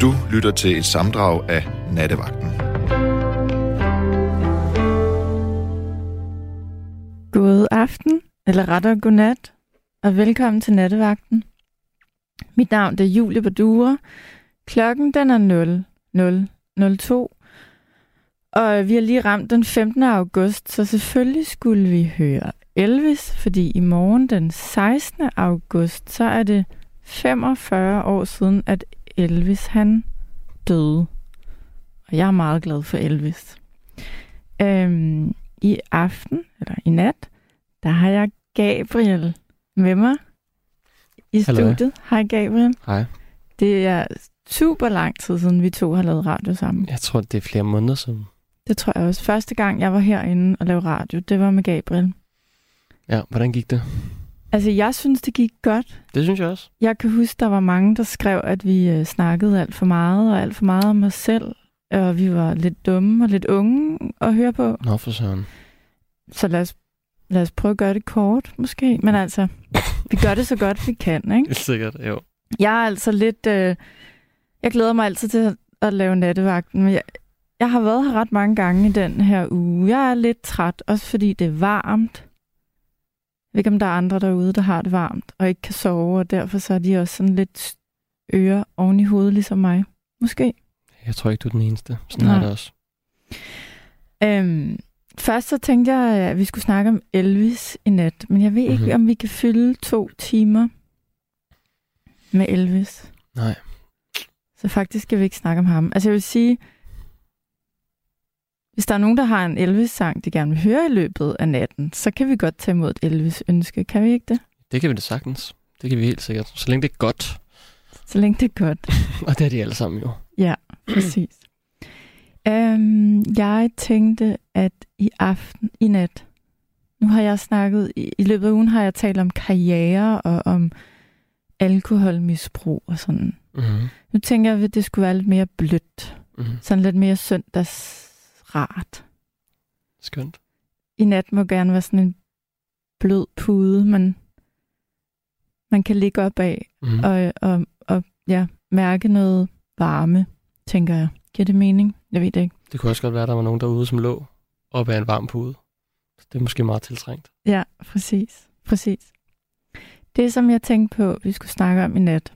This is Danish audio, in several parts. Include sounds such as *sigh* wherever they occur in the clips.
Du lytter til et samdrag af Nattevagten. God aften, eller rettere godnat, og velkommen til Nattevagten. Mit navn er Julie Badure. Klokken den er 00.02, og vi har lige ramt den 15. august, så selvfølgelig skulle vi høre Elvis, fordi i morgen den 16. august, så er det 45 år siden, at Elvis han døde. Og jeg er meget glad for Elvis. Øhm, I aften, eller i nat, der har jeg Gabriel med mig i Hallo. studiet. Hej Gabriel. Hej. Det er super lang tid siden, vi to har lavet radio sammen. Jeg tror, det er flere måneder siden. Det tror jeg også. Første gang, jeg var herinde og lavede radio, det var med Gabriel. Ja, hvordan gik det? Altså, jeg synes, det gik godt. Det synes jeg også. Jeg kan huske, der var mange, der skrev, at vi øh, snakkede alt for meget, og alt for meget om os selv. Og vi var lidt dumme og lidt unge at høre på. Nå, for søren. Så lad os, lad os prøve at gøre det kort, måske. Men altså, vi gør det så godt, vi kan, ikke? *laughs* Sikkert, jo. Jeg er altså lidt... Øh, jeg glæder mig altid til at, at lave nattevagten, men jeg, jeg har været her ret mange gange i den her uge. Jeg er lidt træt, også fordi det er varmt. Ved ikke, om der er andre derude, der har det varmt og ikke kan sove, og derfor så er de også sådan lidt øre oven i hovedet, ligesom mig. Måske. Jeg tror ikke, du er den eneste. Sådan Nej. er det også. Øhm, først så tænkte jeg, at vi skulle snakke om Elvis i nat, men jeg ved ikke, Mhm. om vi kan fylde to timer med Elvis. Nej. Så faktisk skal vi ikke snakke om ham. Altså jeg vil sige, hvis der er nogen, der har en Elvis-sang, de gerne vil høre i løbet af natten, så kan vi godt tage imod et Elvis-ønske. Kan vi ikke det? Det kan vi da sagtens. Det kan vi helt sikkert. Så længe det er godt. Så længe det er godt. *laughs* Og det er de alle sammen jo. Ja, præcis. øhm, jeg tænkte, at i aften, i nat, nu har jeg snakket, i, i løbet af ugen har jeg talt om karriere og om alkoholmisbrug og sådan. Mm-hmm. Nu tænker jeg, at det skulle være lidt mere blødt. Mm-hmm. Sådan lidt mere søndagsrart. Skønt. I nat må gerne være sådan en blød pude, man, man kan ligge op af Mm-hmm. og, og, og ja, mærke noget varme, tænker jeg. Giver det mening? Jeg ved det ikke. Det kunne også godt være, at der var nogen derude, som lå op ad en varm pude. Det er måske meget tiltrængt. Ja, præcis. Præcis. Det, som jeg tænkte på, vi skulle snakke om i nat,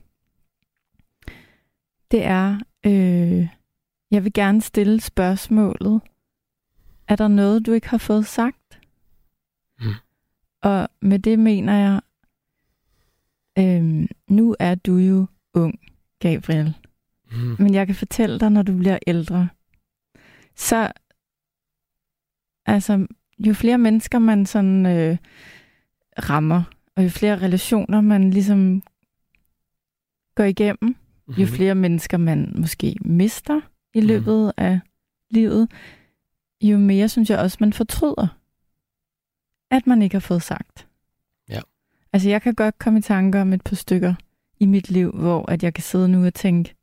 det er, øh, jeg vil gerne stille spørgsmålet, er der noget, du ikke har fået sagt? Mm. Og med det mener jeg, øh, nu er du jo ung, Gabriel. Mm. Men jeg kan fortælle dig, når du bliver ældre, så altså, jo flere mennesker man sådan øh, rammer, og jo flere relationer man ligesom går igennem, jo Mhm. flere mennesker man måske mister i Mhm. løbet af livet, jo mere synes jeg også, man fortryder, at man ikke har fået sagt. Ja. Altså jeg kan godt komme i tanker om et par stykker i mit liv, hvor at jeg kan sidde nu og tænke,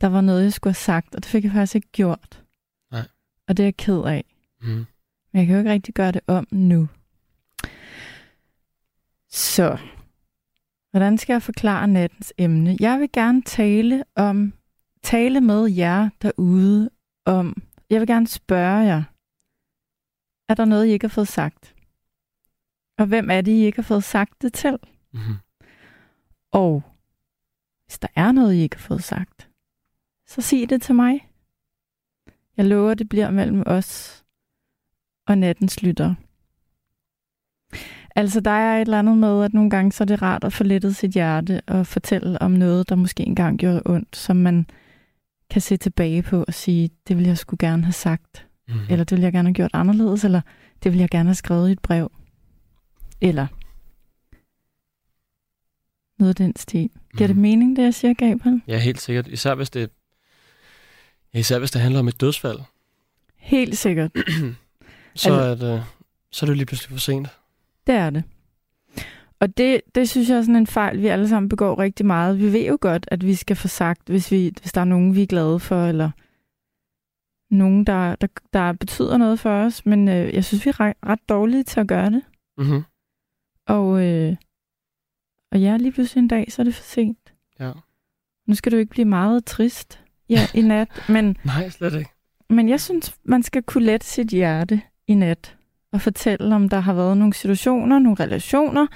der var noget, jeg skulle have sagt, og det fik jeg faktisk ikke gjort. Nej. Og det er jeg ked af. Mm. Men jeg kan jo ikke rigtig gøre det om nu. Så, hvordan skal jeg forklare nattens emne? Jeg vil gerne tale om, tale med jer derude om, jeg vil gerne spørge jer, er der noget, I ikke har fået sagt? Og hvem er det, I ikke har fået sagt det til? Mm-hmm. Og hvis der er noget, I ikke har fået sagt, så sig det til mig. Jeg lover, det bliver mellem os og nattens lytter. Altså, der er et eller andet med, at nogle gange så er det rart at få lettet sit hjerte og fortælle om noget, der måske engang gjorde ondt, som man kan se tilbage på og sige, det ville jeg skulle gerne have sagt, Mm-hmm. eller det ville jeg gerne have gjort anderledes, eller det ville jeg gerne have skrevet i et brev. Eller noget af den stil. Giver det Mhm. mening, det jeg siger, Gabriel? Ja, helt sikkert. Især hvis det, især hvis det handler om et dødsfald, Helt sikkert. *clears throat* så, Altså- er det, så er det lige pludselig for sent. Det er det. Og det, det synes jeg er sådan en fejl, vi alle sammen begår rigtig meget. Vi ved jo godt, at vi skal få sagt, hvis, vi, hvis der er nogen, vi er glade for, eller nogen, der, der, der betyder noget for os. Men øh, jeg synes, vi er ret, ret dårlige til at gøre det. Mm-hmm. Og, øh, og ja, lige pludselig en dag, så er det for sent. Ja. Nu skal du ikke blive meget trist ja, i nat, *laughs* men, Nej, slet ikke. men jeg synes, man skal kunne lette sit hjerte i nat og fortælle, om der har været nogle situationer, nogle relationer,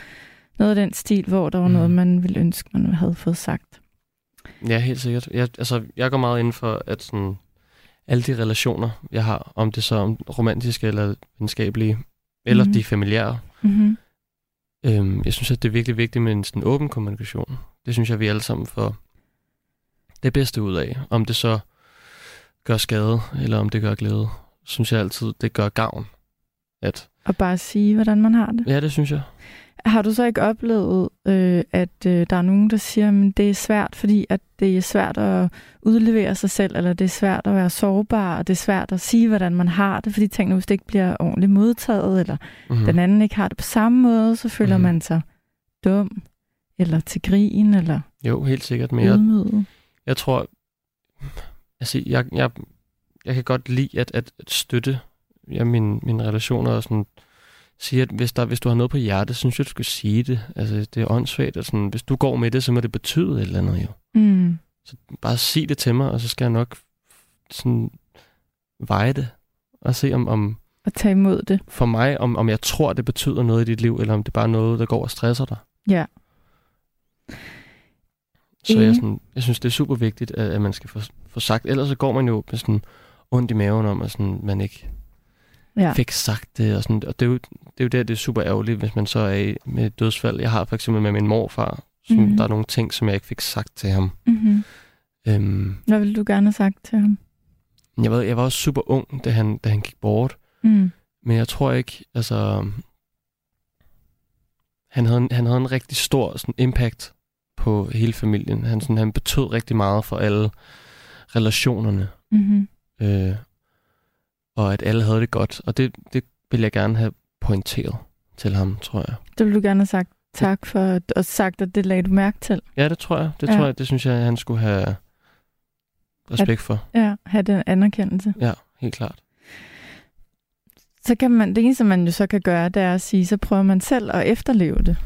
noget af den stil, hvor der var Mhm. noget, man ville ønske, man havde fået sagt. Ja, helt sikkert. Jeg, altså, jeg går meget ind for, at sådan, alle de relationer, jeg har, om det så er romantiske eller venskabelige, eller mm. de familiære, Mm-hmm. øhm, jeg synes, at det er virkelig vigtigt med en sådan åben kommunikation. Det synes jeg, vi alle sammen får det bedste ud af. Om det så gør skade, eller om det gør glæde, synes jeg altid, det gør gavn. At, Og bare sige, hvordan man har det. ja, det synes jeg. Har du så ikke oplevet, øh, at øh, der er nogen, der siger, at det er svært, fordi at det er svært at udlevere sig selv, eller det er svært at være sårbar, og det er svært at sige, hvordan man har det, fordi tænk nu, hvis det ikke bliver ordentligt modtaget, eller Mm-hmm. den anden ikke har det på samme måde, så føler Mhm. man sig dum, eller til grin, eller Jo, helt sikkert. Men jeg, ydmyget. jeg tror, altså, jeg, jeg, jeg kan godt lide at, at, at støtte ja, mine, mine relationer og sådan sige, at hvis, der, hvis du har noget på hjertet, så synes jeg, du skal sige det. Altså, det er åndssvagt. Og sådan, hvis du går med det, så må det betyde et eller andet jo. Mm. Bare sig det til mig, og så skal jeg nok sådan veje det. Og se om, om Og tage imod det. for mig, om, om jeg tror, det betyder noget i dit liv, eller om det bare er noget, der går og stresser dig. Ja. Så jeg, sådan, jeg synes, det er super vigtigt, at, at man skal få, få sagt. Ellers så går man jo med sådan ondt i maven om, at sådan, man ikke Ja. fik sagt det. Og, sådan, og det, er jo, det er jo der, det er super ærgerligt, hvis man så er med et dødsfald. Jeg har for eksempel med min morfar, som, mm. der er nogle ting, som jeg ikke fik sagt til ham. Mm-hmm. Øhm, Hvad ville du gerne have sagt til ham? jeg, var, jeg var også super ung, da han, da han gik bort. Mm. Men jeg tror ikke, altså... Han havde, en, han havde en rigtig stor sådan, impact på hele familien. Han, sådan, han betød rigtig meget for alle relationerne. Mm-hmm. Øh, og at alle havde det godt. Og det, det vil jeg gerne have pointeret til ham, tror jeg. Det ville du gerne have sagt tak for, og sagt, at det lagde du mærke til. Ja, det tror jeg. Det Ja. tror jeg, det synes jeg, han skulle have respekt for. Ja, have den anerkendelse. Ja, helt klart. Så kan man, det eneste, man jo så kan gøre, det er at sige, så prøver man selv at efterleve det.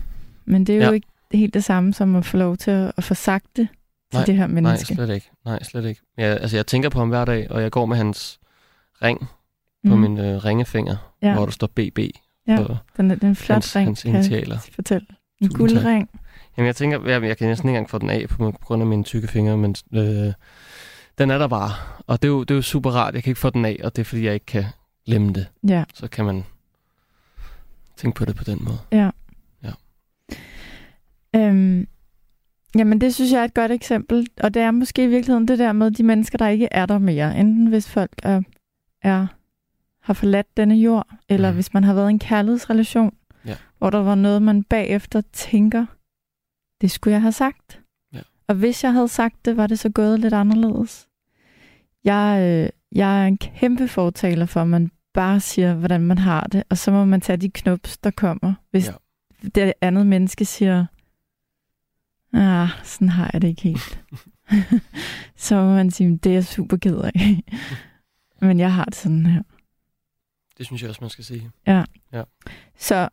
Men det er jo Ja. ikke helt det samme som at få lov til at, at få sagt det til Nej, det her Nej, menneske. slet ikke. Nej, slet ikke. Jeg, altså, jeg tænker på ham hver dag, og jeg går med hans ring på Mm. min øh, ringefinger, Ja. hvor der står BB. Ja. på- Den, den er flot hans- ring, hans kan jeg initialer. fortælle. En Tusind tak. guldring. Jamen, jeg tænker, jeg, jeg kan næsten ikke engang få den af på, på grund af mine tykke fingre, men øh, den er der bare. Og det er, jo, det er jo super rart. Jeg kan ikke få den af, og det er, fordi jeg ikke kan glemme det. Ja, Så kan man tænke på det på den måde. ja. Ja. Øhm, jamen, det synes jeg er et godt eksempel. Og det er måske i virkeligheden det der med de mennesker, der ikke er der mere. Enten hvis folk er, er har forladt denne jord, eller Mhm. hvis man har været i en kærlighedsrelation, Ja. hvor der var noget, man bagefter tænker, det skulle jeg have sagt. Ja. Og hvis jeg havde sagt det, var det så gået lidt anderledes. Jeg, øh, jeg er en kæmpe fortaler for, at man bare siger, hvordan man har det, og så må man tage de knups, der kommer. Hvis ja. det andet menneske siger, ah, sådan har jeg det ikke helt. *laughs* *laughs* så må man sige, det er jeg super ked af. *laughs* Men jeg har det sådan her. Det synes jeg også, man skal sige. Så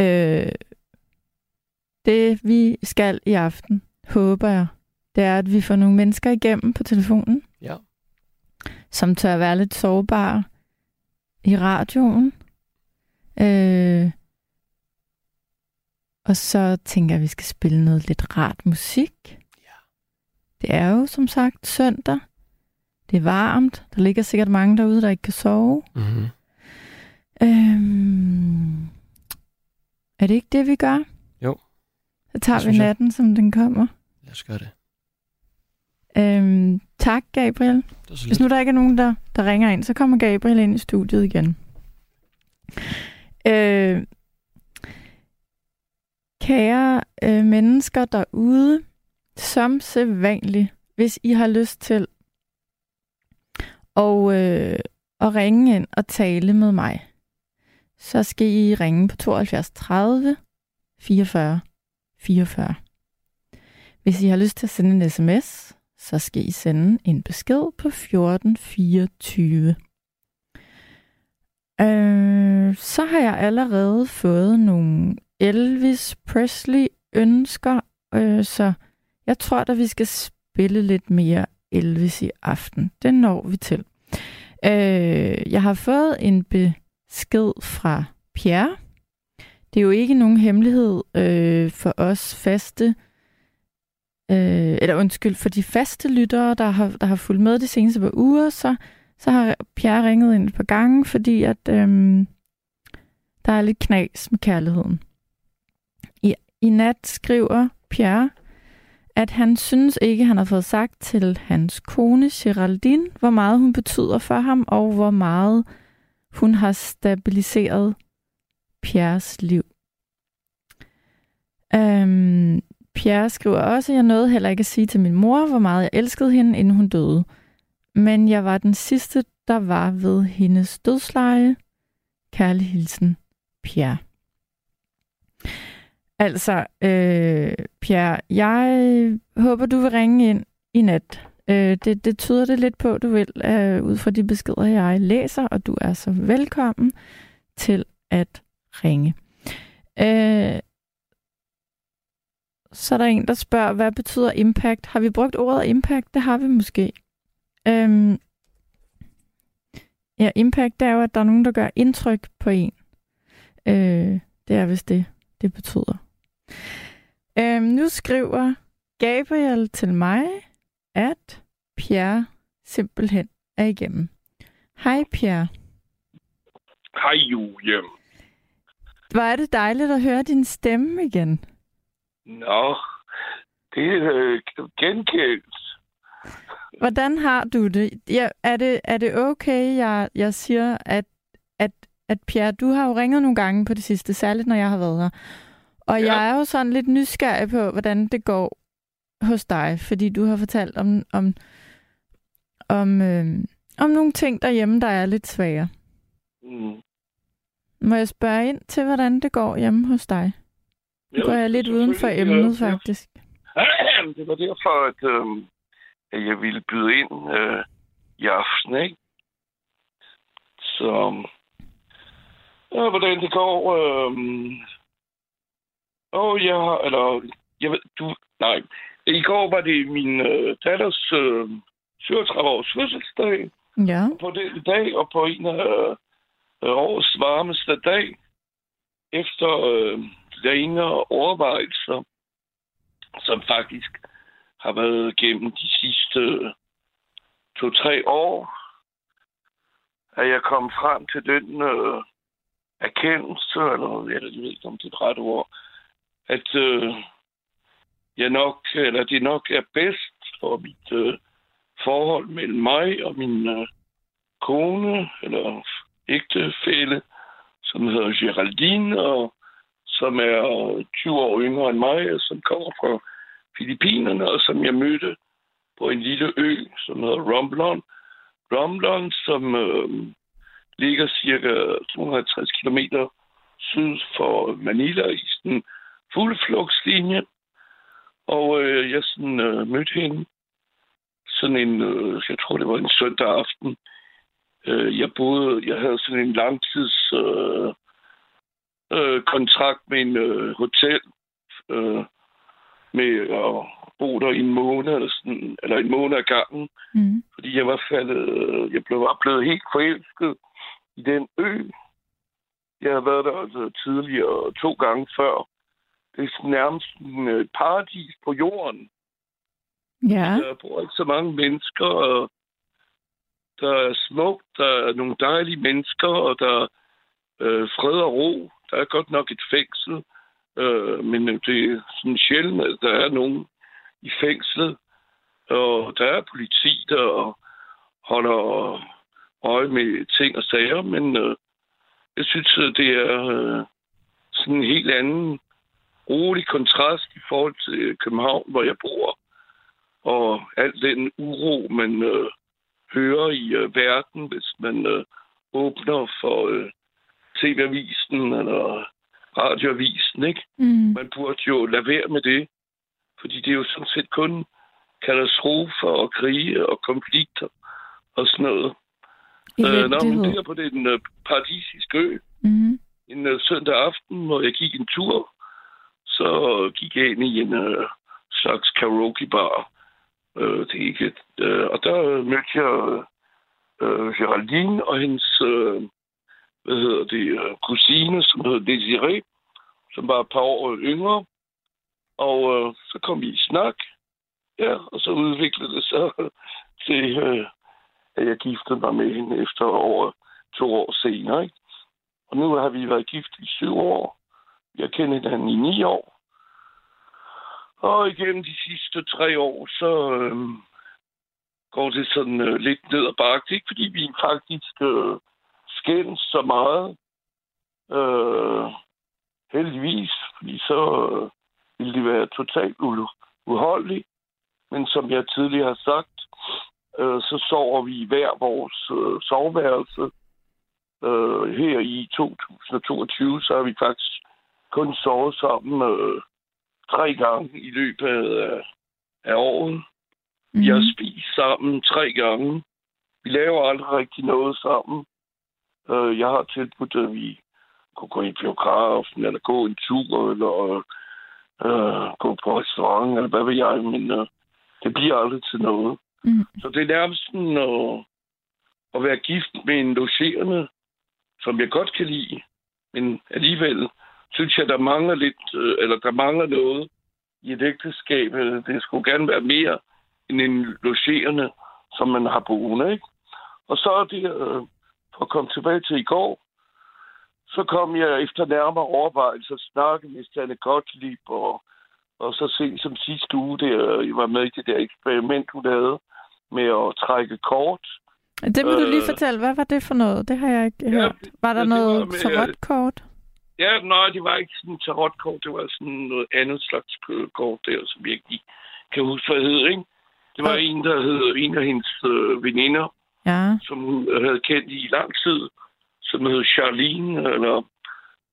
øh, det vi skal i aften, håber jeg, det er, at vi får nogle mennesker igennem på telefonen, Ja. som tør være lidt sårbare i radioen. Øh, og så tænker jeg, at vi skal spille noget lidt rart musik. Ja. Det er jo som sagt søndag. Det er varmt. Der ligger sikkert mange derude, der ikke kan sove. Mm-hmm. Øhm, er det ikke det, vi gør? Jo. Så tager vi synes jeg. natten, som den kommer. Lad os gøre det. Øhm, tak, Gabriel. Hvis nu der ikke er nogen, der, der ringer ind, så kommer Gabriel ind i studiet igen. Øh, kære øh, mennesker derude, som sædvanligt, hvis I har lyst til og, øh, at ringe ind og tale med mig, så skal I ringe på 72 30 44 44. Hvis I har lyst til at sende en sms, så skal I sende en besked på 1424. Øh, så har jeg allerede fået nogle Elvis Presley ønsker, øh, så jeg tror, at vi skal spille lidt mere Elvis i aften. Det når vi til. Øh, jeg har fået en besked fra Pierre. Det er jo ikke nogen hemmelighed øh, for os faste, øh, eller undskyld, for de faste lyttere, der har, der har fulgt med de seneste par uger, så, så har Pierre ringet ind et par gange, fordi at øh, der er lidt knas med kærligheden. I, I nat skriver Pierre, at han synes ikke, han har fået sagt til hans kone Geraldine, hvor meget hun betyder for ham, og hvor meget hun har stabiliseret Pierres liv. Øhm, Pierre skriver også, at jeg nåede heller ikke at sige til min mor, hvor meget jeg elskede hende, inden hun døde. Men jeg var den sidste, der var ved hendes dødsleje. Kærlig hilsen, Pierre. Altså, øh, Pierre, jeg håber, du vil ringe ind i nat. Øh, det, det tyder det lidt på, du vil, øh, ud fra de beskeder, jeg læser, og du er så velkommen til at ringe. Øh, så er der en, der spørger, hvad betyder impact? Har vi brugt ordet impact? Det har vi måske. Øh, ja, impact det er jo, at der er nogen, der gør indtryk på en. Øh, det er vist det, det betyder. Øhm, nu skriver Gabriel til mig, at Pierre simpelthen er igennem. Hej Pierre. Hej Julie. Hvor er det dejligt at høre din stemme igen. Nå, det er øh, gengældt. Hvordan har du det? Ja, er det? Er det okay, jeg, jeg siger, at, at, at Pierre, du har jo ringet nogle gange på det sidste, særligt når jeg har været her, og ja. jeg er jo sådan lidt nysgerrig på, hvordan det går hos dig, fordi du har fortalt om, om, om, øh, om nogle ting derhjemme, der er lidt svære. Mm. Må jeg spørge ind til, hvordan det går hjemme hos dig? Nu går jeg lidt uden for emnet, ja, faktisk. *clears throat* Det var derfor, at, øh, at jeg ville byde ind øh, i aften, ikke? Så, ja, hvordan det går... Øh, Åh, oh, ja, eller... Jeg ved, du... Nej. I går var det min øh, datters øh, 37-års fødselsdag. Ja. på den dag, og på en af øh, årets varmeste dag, efter øh, længere overvejelser, som faktisk har været gennem de sidste to-tre år, at jeg kom frem til den øh, erkendelse, eller jeg ved ikke, om det er et ret ord, at øh, jeg nok, eller det nok er bedst for mit øh, forhold mellem mig og min øh, kone, eller ægtefælle, som hedder Geraldine, og som er 20 år yngre end mig, og som kommer fra Filippinerne, og som jeg mødte på en lille ø, som hedder Romblon. Romblon, som øh, ligger cirka 250 km syd for Manila i sådan fugleflugtslinje. Og øh, jeg sådan, øh, mødte hende sådan en, øh, jeg tror det var en søndag aften. Øh, jeg boede, jeg havde sådan en langtids øh, øh, kontrakt med en øh, hotel øh, med at bo der i en måned, eller, sådan, eller en måned ad gangen. Mm. Fordi jeg var faldet, øh, jeg blev blevet helt forelsket i den ø. Jeg havde været der altså tidligere to gange før det er nærmest en øh, paradis på jorden. Ja. Der bor ikke så mange mennesker, og der er smukt, der er nogle dejlige mennesker, og der er øh, fred og ro. Der er godt nok et fængsel, øh, men det er sådan sjældent, at der er nogen i fængslet. Og der er politi, der holder øje med ting og sager, men øh, jeg synes, at det er øh, sådan en helt anden rolig kontrast i forhold til København, hvor jeg bor. Og al den uro, man øh, hører i øh, verden, hvis man øh, åbner for øh, TV-avisen eller radioavisen, ikke? Mm. Man burde jo lade være med det, fordi det er jo sådan set kun katastrofer og krige og konflikter og sådan noget. Øh, når man der på den øh, paradisiske ø, mm. en øh, søndag aften, hvor jeg gik en tur, så gik jeg ind i en øh, slags karaoke-bar. Øh, det er ikke, øh, og der mødte jeg øh, Geraldine og hendes øh, hvad hedder det, øh, kusine, som hed Desiree, som var et par år yngre. Og øh, så kom vi i snak, ja, og så udviklede det sig *laughs* til, øh, at jeg giftede mig med hende efter over to år senere. Ikke? Og nu har vi været gift i syv år. Jeg kendte hinanden i ni år. Og igennem de sidste tre år, så øh, går det sådan øh, lidt ned ad bakke. Ikke fordi vi faktisk øh, skændes så meget. Øh, heldigvis, fordi så øh, ville det være totalt uholdeligt. Men som jeg tidligere har sagt, øh, så sover vi i hver vores øh, soveværelse. Øh, her i 2022, så har vi faktisk kun sovet sammen øh, tre gange i løbet af, af året. Mm. Vi har mhm. spist sammen tre gange. Vi laver aldrig rigtig noget sammen. Øh, jeg har tilbudt, at vi kunne gå i biografen, eller gå en tur, eller øh, gå på restaurant, eller hvad ved jeg, men øh, det bliver aldrig til noget. Mm. Så det er nærmest sådan at, at være gift med en logerende, som jeg godt kan lide, men alligevel synes jeg, der mangler lidt, øh, eller der mangler noget i et ægteskab. Det skulle gerne være mere end en logerende, som man har boende, ikke? Og så er det, øh, for at komme tilbage til i går, så kom jeg efter nærmere overvejelse og snakke med Stanley Gottlieb, og, og så sent som sidste uge, der, jeg var med i det der eksperiment, hun havde med at trække kort. Det må øh, du lige øh, fortælle. Hvad var det for noget? Det har jeg ikke ja, hørt. Var der ja, noget tarotkort? Ja, nej, det var ikke sådan tarotkort. Det var sådan noget andet slags kort der, som jeg ikke kan huske, hvad det hed, ikke? Det var ja. en, der hed en af hendes øh, veninder, ja. som hun havde kendt i lang tid, som hed Charlene, eller,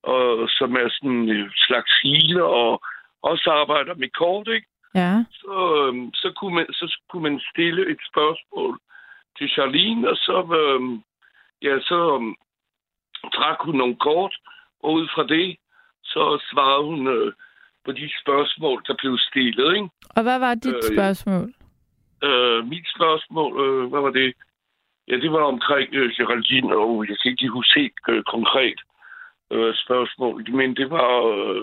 og, som er sådan en slags healer, og også arbejder med kort, ikke? Ja. Så, øhm, så, kunne man, så kunne man stille et spørgsmål til Charlene, og så, øhm, ja, så øhm, trak hun nogle kort, og ud fra det, så svarede hun øh, på de spørgsmål, der blev stillet. Ikke? Og hvad var dit øh, spørgsmål? Øh, mit spørgsmål, øh, hvad var det? Ja, det var omkring øh, Geraldine, og jeg kan ikke huske helt øh, konkret øh, spørgsmål, men det var... Øh,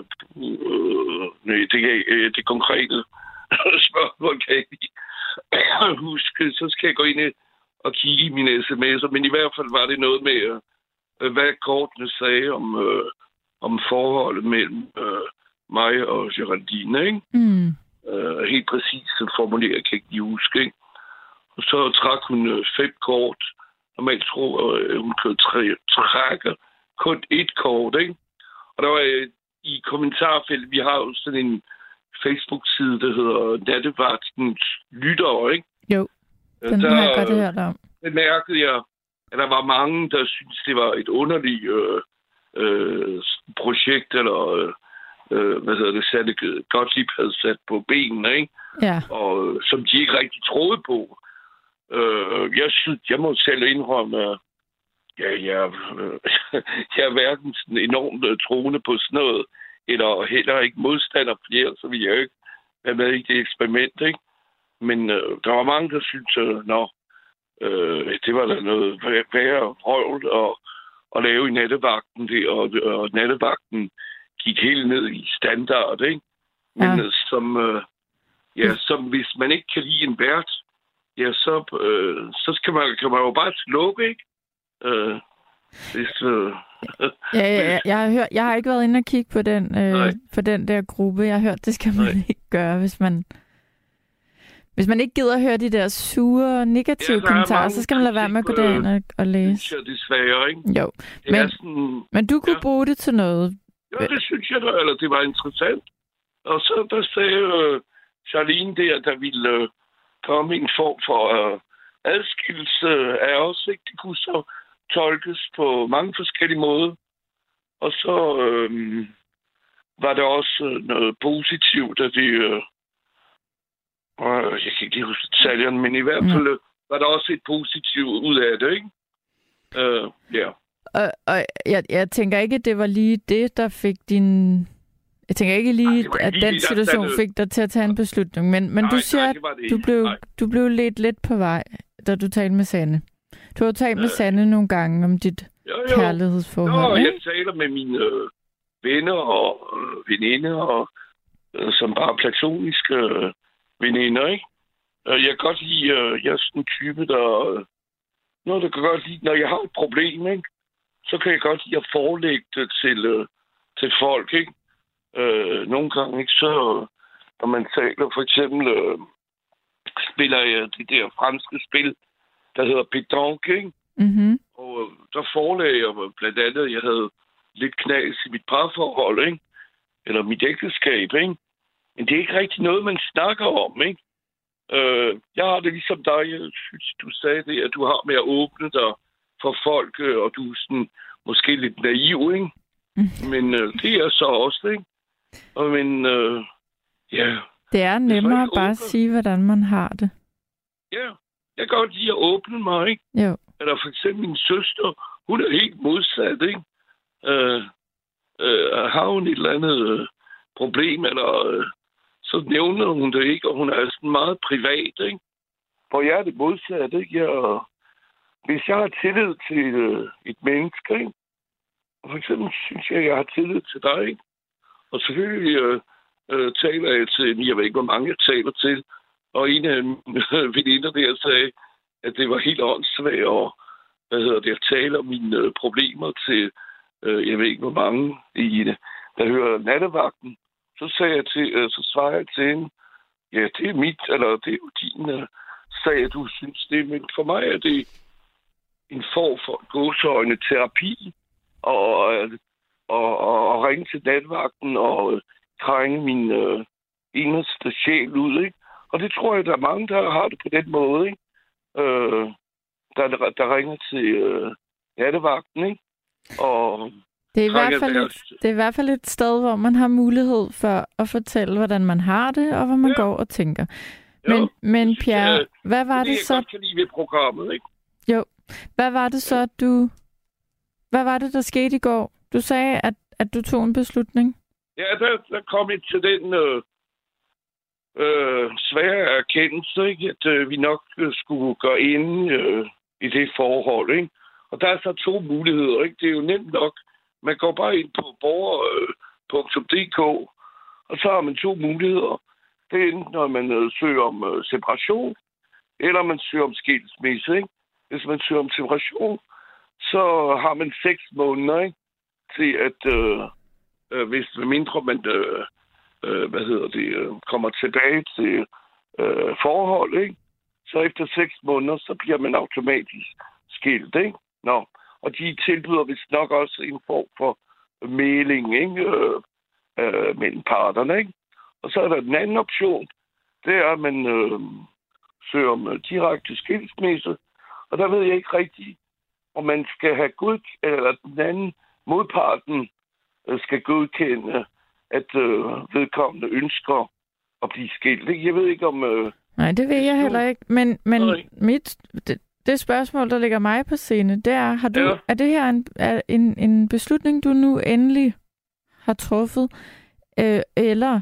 øh, nej, det, øh, det konkrete *laughs* spørgsmål kan jeg ikke huske. Så skal jeg gå ind og kigge i mine sms'er, men i hvert fald var det noget med, øh, hvad kortene sagde om, øh, om forholdet mellem øh, mig og Geraldine, ikke? Mm. Øh, helt præcis formuleret kan jeg ikke huske, ikke? Og så trak hun øh, fem kort. Normalt tror jeg, øh, hun kan trække kun et kort, ikke? Og der var øh, i kommentarfeltet, vi har jo sådan en Facebook-side, der hedder Nattevagtens Lyttere, ikke? Jo, den der, har jeg godt hørt om. Det mærkede jeg, der var mange, der syntes, det var et underligt øh, øh, projekt, eller øh, hvad hedder det, satte Gottlieb havde sat på benene, ikke? Ja. Og som de ikke rigtig troede på. Øh, jeg synes, jeg må selv indrømme, ja, jeg, øh, *laughs* jeg er hverken sådan enormt øh, troende på sådan noget, eller heller ikke modstander flere, så vil jeg ikke være med i det eksperiment, ikke? Men øh, der var mange, der syntes, øh, nå, øh, det var da noget værre røvl at, at lave i nattevagten, det, og, og nattevagten gik helt ned i standard, ikke? Men ja. Øh, som, øh, ja, som hvis man ikke kan lide en vært, ja, så, øh, så skal man, kan man jo bare slukke, ikke? Øh, hvis, øh, *laughs* ja, ja, ja, jeg har hørt, jeg har ikke været inde og kigge på den, øh, på den der gruppe. Jeg har hørt, det skal man Nej. ikke gøre, hvis man hvis man ikke gider at høre de der sure, negative ja, kommentarer, så skal man lade være med at gå derind og, og læse. Det er desværre, ikke? Jo, det men, sådan, men du kunne ja. bruge det til noget. Ja, det synes jeg da, eller det var interessant. Og så der sagde uh, Charlene der, der ville uh, komme en form for uh, adskillelse af os. Ikke? Det kunne så tolkes på mange forskellige måder. Og så uh, var der også noget positivt, at det... Uh, og jeg kan ikke lige huske detaljerne, men i hvert fald mm. var der også et positivt ud af det, ikke? Uh, ja. Og, og jeg, jeg tænker ikke, at det var lige det, der fik din Jeg tænker ikke lige, Nej, at den lige, der- situation der- fik dig til at tage en beslutning, men, men Nej, du nej, siger, det at du blev, Nej. du blev lidt lidt på vej, da du talte med Sanne. Du har jo talt med Øh. Sanne nogle gange om dit Jo, jo. kærlighedsforhold, ikke? jeg taler med mine øh, venner og øh, veninder, og, øh, som bare platoniske øh, veninder, ikke? Øh, jeg kan godt lide, øh, jeg er sådan en type, der... Øh, noget, der kan godt lide, når jeg har et problem, ikke? Så kan jeg godt lide at forelægge det til, til folk, ikke? Øh, nogle gange, ikke? Så, når man taler, for eksempel, øh, spiller jeg det der franske spil, der hedder Pétanque, ikke? Mm-hmm. Og øh, der forelagde jeg blandt andet, at jeg havde lidt knas i mit parforhold, ikke? Eller mit ægteskab, ikke? Men det er ikke rigtig noget, man snakker om, ikke? Øh, jeg har det ligesom dig, jeg synes, du sagde det, at du har med at åbne dig for folk, øh, og du er sådan måske lidt naiv, ikke? Mm. Men øh, det er så også, ikke? Og men, øh, ja, Det er nemmere ikke bare at sige, hvordan man har det. ja, jeg kan godt lide at åbne mig, ikke? Jo. Eller for eksempel min søster, hun er helt modsat, ikke? Øh, øh, har hun et eller andet øh, problem, eller øh, så nævner hun det ikke, og hun er sådan meget privat, ikke? For jeg er det modsatte, ikke? Jeg, hvis jeg har tillid til øh, et menneske, ikke? Og for eksempel synes jeg, at jeg har tillid til dig, ikke? Og selvfølgelig øh, øh, taler jeg til, jeg ved ikke, hvor mange jeg taler til, og en af mine *laughs* veninder der sagde, at det var helt åndssvagt og hvad hedder det, at tale om mine øh, problemer til, øh, jeg ved ikke hvor mange i det, der hører nattevagten. Så sagde jeg til, øh, så svarede jeg til hende, ja, det er mit, eller det er jo din øh, sag, du synes det, men for mig er det en form for gåseøjne terapi, og, og, og, og ringe til natvagten og øh, krænge min øh, eneste sjæl ud, ikke? Og det tror jeg, der er mange, der har det på den måde, ikke? Øh, der, der ringer til øh, nattevagten, ikke? Og det er, i hvert fald et, det er i hvert fald et sted, hvor man har mulighed for at fortælle, hvordan man har det, og hvad man Ja. går og tænker. Jo, Men, men Pierre, jeg- hvad var det, det så, godt kan lide ved programmet, ikke? hvad var det så, du... Hvad var det, der skete i går? Du sagde, at, at du tog en beslutning. Ja, der, der kom jeg til den øh, øh, svære erkendelse, ikke? at øh, vi nok øh, skulle gå ind øh, i det forhold. Ikke? Og der er så to muligheder. Ikke? Det er jo nemt nok. Man går bare ind på borger.dk, øh, og så har man to muligheder. Det er enten, når man øh, søger om øh, separation, eller man søger om skilsmisse. Ikke? Hvis man søger om separation, så har man seks måneder ikke? til at... Øh, øh, hvis mindre man øh, øh, hvad hedder det, øh, kommer tilbage til øh, forhold, ikke? så efter seks måneder, så bliver man automatisk skilt. Ikke? Nå. Og de tilbyder vist nok også en form for mailing ikke? Øh, øh, mellem parterne. Ikke? Og så er der den anden option, det er, at man øh, søger om øh, direkte skilsmisse, og der ved jeg ikke rigtigt, om man skal have god eller den anden modparten øh, skal godkende, at øh, vedkommende ønsker at blive skilt. Jeg ved ikke om... Øh, Nej, det ved jeg heller ikke. Men, men mit, det, spørgsmål, der ligger mig på scene, det er, har du, Ja. er det her en, er en, en beslutning, du nu endelig har truffet? Øh, eller,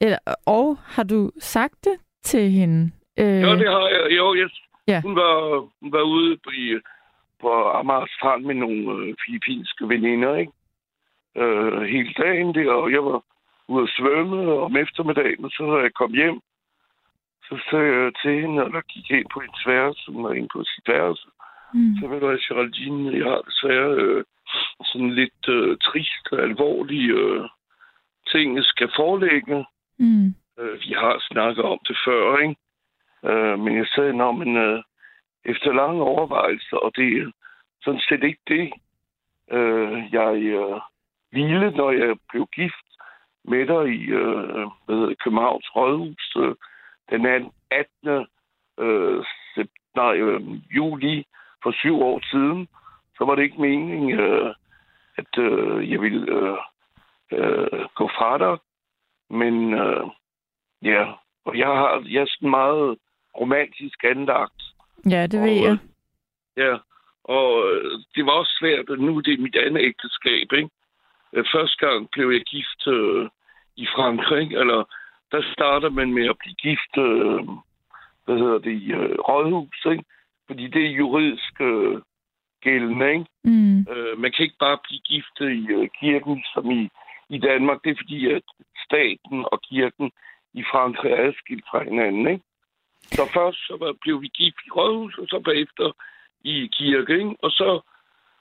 eller, og har du sagt det til hende? Øh, jo, det har jeg. Jo, jeg, Ja. hun, var, hun var ude på, i, på Amager Strand med nogle øh, filippinske veninder, ikke? Øh, hele dagen der, og jeg var ude at svømme om eftermiddagen, og så da jeg kom hjem, så sagde jeg til hende, og der gik ind på hendes værelse, hun var inde på sit værelse, mm, Så ved du hvad, Geraldine, jeg har desværre øh, sådan lidt øh, trist og alvorlige øh, ting, jeg skal forelægge. mm, Øh, vi har snakket om det før, ikke? Øh, men jeg sagde, nå, men øh, efter lange overvejelser, og det er sådan set ikke det, øh, jeg øh, ville, når jeg blev gift med dig i øh, hvad hedder Københavns Rådhus øh, den 18. Øh, sep- nej, øh, juli for syv år siden, så var det ikke meningen, øh, at øh, jeg ville øh, øh, gå fra dig. Men øh, ja, og jeg, har, jeg er sådan meget romantisk anlagt. ja, det og, ved jeg. øh, Ja, og øh, det var også svært, at nu er det mit andet ægteskab, ikke? Øh, Første gang blev jeg gift øh, i Frankrig, eller der starter man med at blive gift, øh, hvad hedder det, i øh, rådhus, ikke? Fordi det er juridisk øh, gældende, ikke? Mm. Øh, man kan ikke bare blive gift i øh, kirken, som i, i Danmark. Det er fordi, at staten og kirken i Frankrig er adskilt fra hinanden, ikke? Så først så var- blev vi gift i rådhus, og så bagefter i kirke, ikke? Og så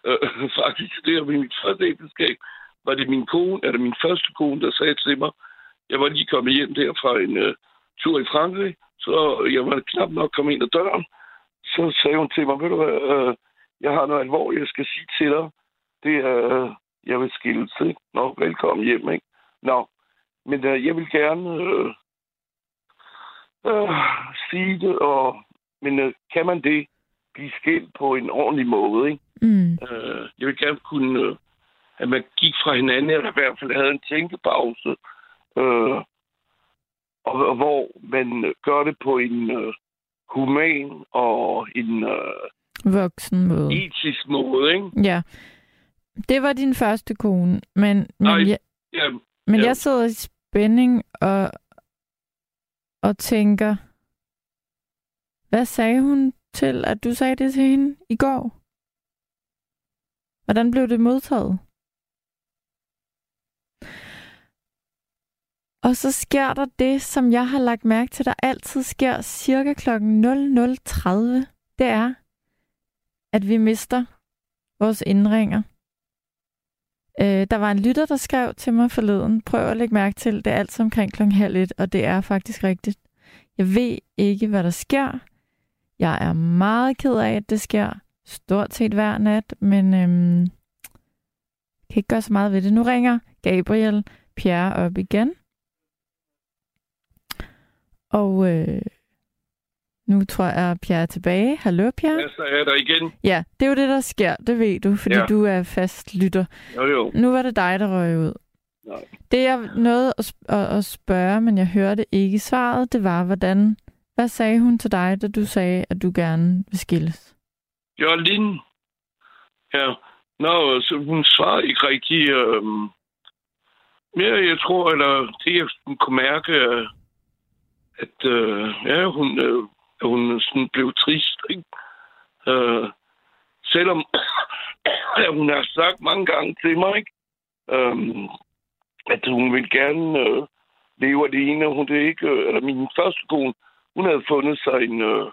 øh, *laughs* faktisk der ved mit første ægteskab, var det min kone, eller min første kone, der sagde til mig, jeg var lige kommet hjem der fra en øh, tur i Frankrig, så jeg var knap nok kommet ind ad døren. Så sagde hun til mig, ved du hvad, øh, jeg har noget alvorligt, jeg skal sige til dig. Det er, øh, jeg vil skilles, ikke? Nå, velkommen hjem, ikke? Nå, men øh, jeg vil gerne øh, øh, sige det, og, men øh, kan man det blive skilt på en ordentlig måde, ikke? Mm. Øh, jeg vil gerne kunne, øh, at man gik fra hinanden, eller i hvert fald havde en tænkepause, øh, og, og hvor man øh, gør det på en øh, human og en øh, Voksen måde. etisk måde, ikke? Ja. Det var din første kone, men, men, Nej. jeg, Ja, men Ja. jeg sidder i spænding og, og tænker, hvad sagde hun til, at du sagde det til hende i går? Hvordan blev det modtaget? Og så sker der det, som jeg har lagt mærke til, der altid sker cirka kl. 00.30. Det er, at vi mister vores indringer. Øh, der var en lytter, der skrev til mig forleden, prøv at lægge mærke til, det er altid omkring klokken halv et, og det er faktisk rigtigt. Jeg ved ikke, hvad der sker. Jeg er meget ked af, at det sker stort set hver nat, men øhm, kan ikke gøre så meget ved det. Nu ringer Gabriel Pierre op igen. Og øh, nu tror jeg, at Pierre er tilbage. Hallo, Pierre. ja, så er jeg der igen. Ja, det er jo det, der sker. Det ved du, fordi ja. Du er fast lytter. Jo, jo. Nu var det dig, der røg ud. Nej. Det, jeg nåede at, sp- at, at spørge, men jeg hørte ikke svaret, det var, hvordan... Hvad sagde hun til dig, da du sagde, at du gerne vil skilles? Jolin. Ja. Nå, så hun svarede ikke rigtig. Øh, mere, jeg tror, eller det, jeg kunne mærke, at øh, ja, hun, øh, hun sådan blev trist, ikke? Øh, selvom *coughs* ja, hun har sagt mange gange til mig, ikke? Øh, at hun vil gerne øh, leve alene. Hun det ikke, øh, eller min første kone, hun havde fundet sig en, øh,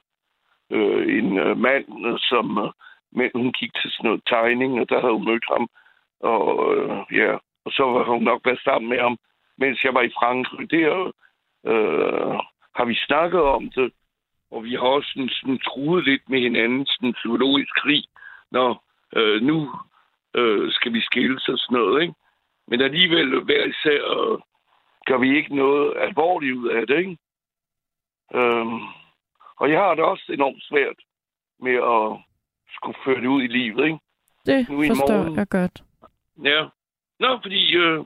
øh, en øh, mand, øh, som øh, men hun gik til sådan noget tegning, og der havde hun mødt ham. Og øh, ja, og så har hun nok været sammen med ham, mens jeg var i Frankrig. Det er øh, har vi snakket om det, og vi har også sådan, sådan truet lidt med hinanden, sådan en psykologisk krig, når øh, nu øh, skal vi skilles og sådan noget, ikke? Men alligevel hver især øh, gør vi ikke noget alvorligt ud af det, ikke? Øh, og jeg har det også enormt svært med at skulle føre det ud i livet, ikke? Det Nu i forstår morgen. jeg godt. Ja. Nå, fordi øh,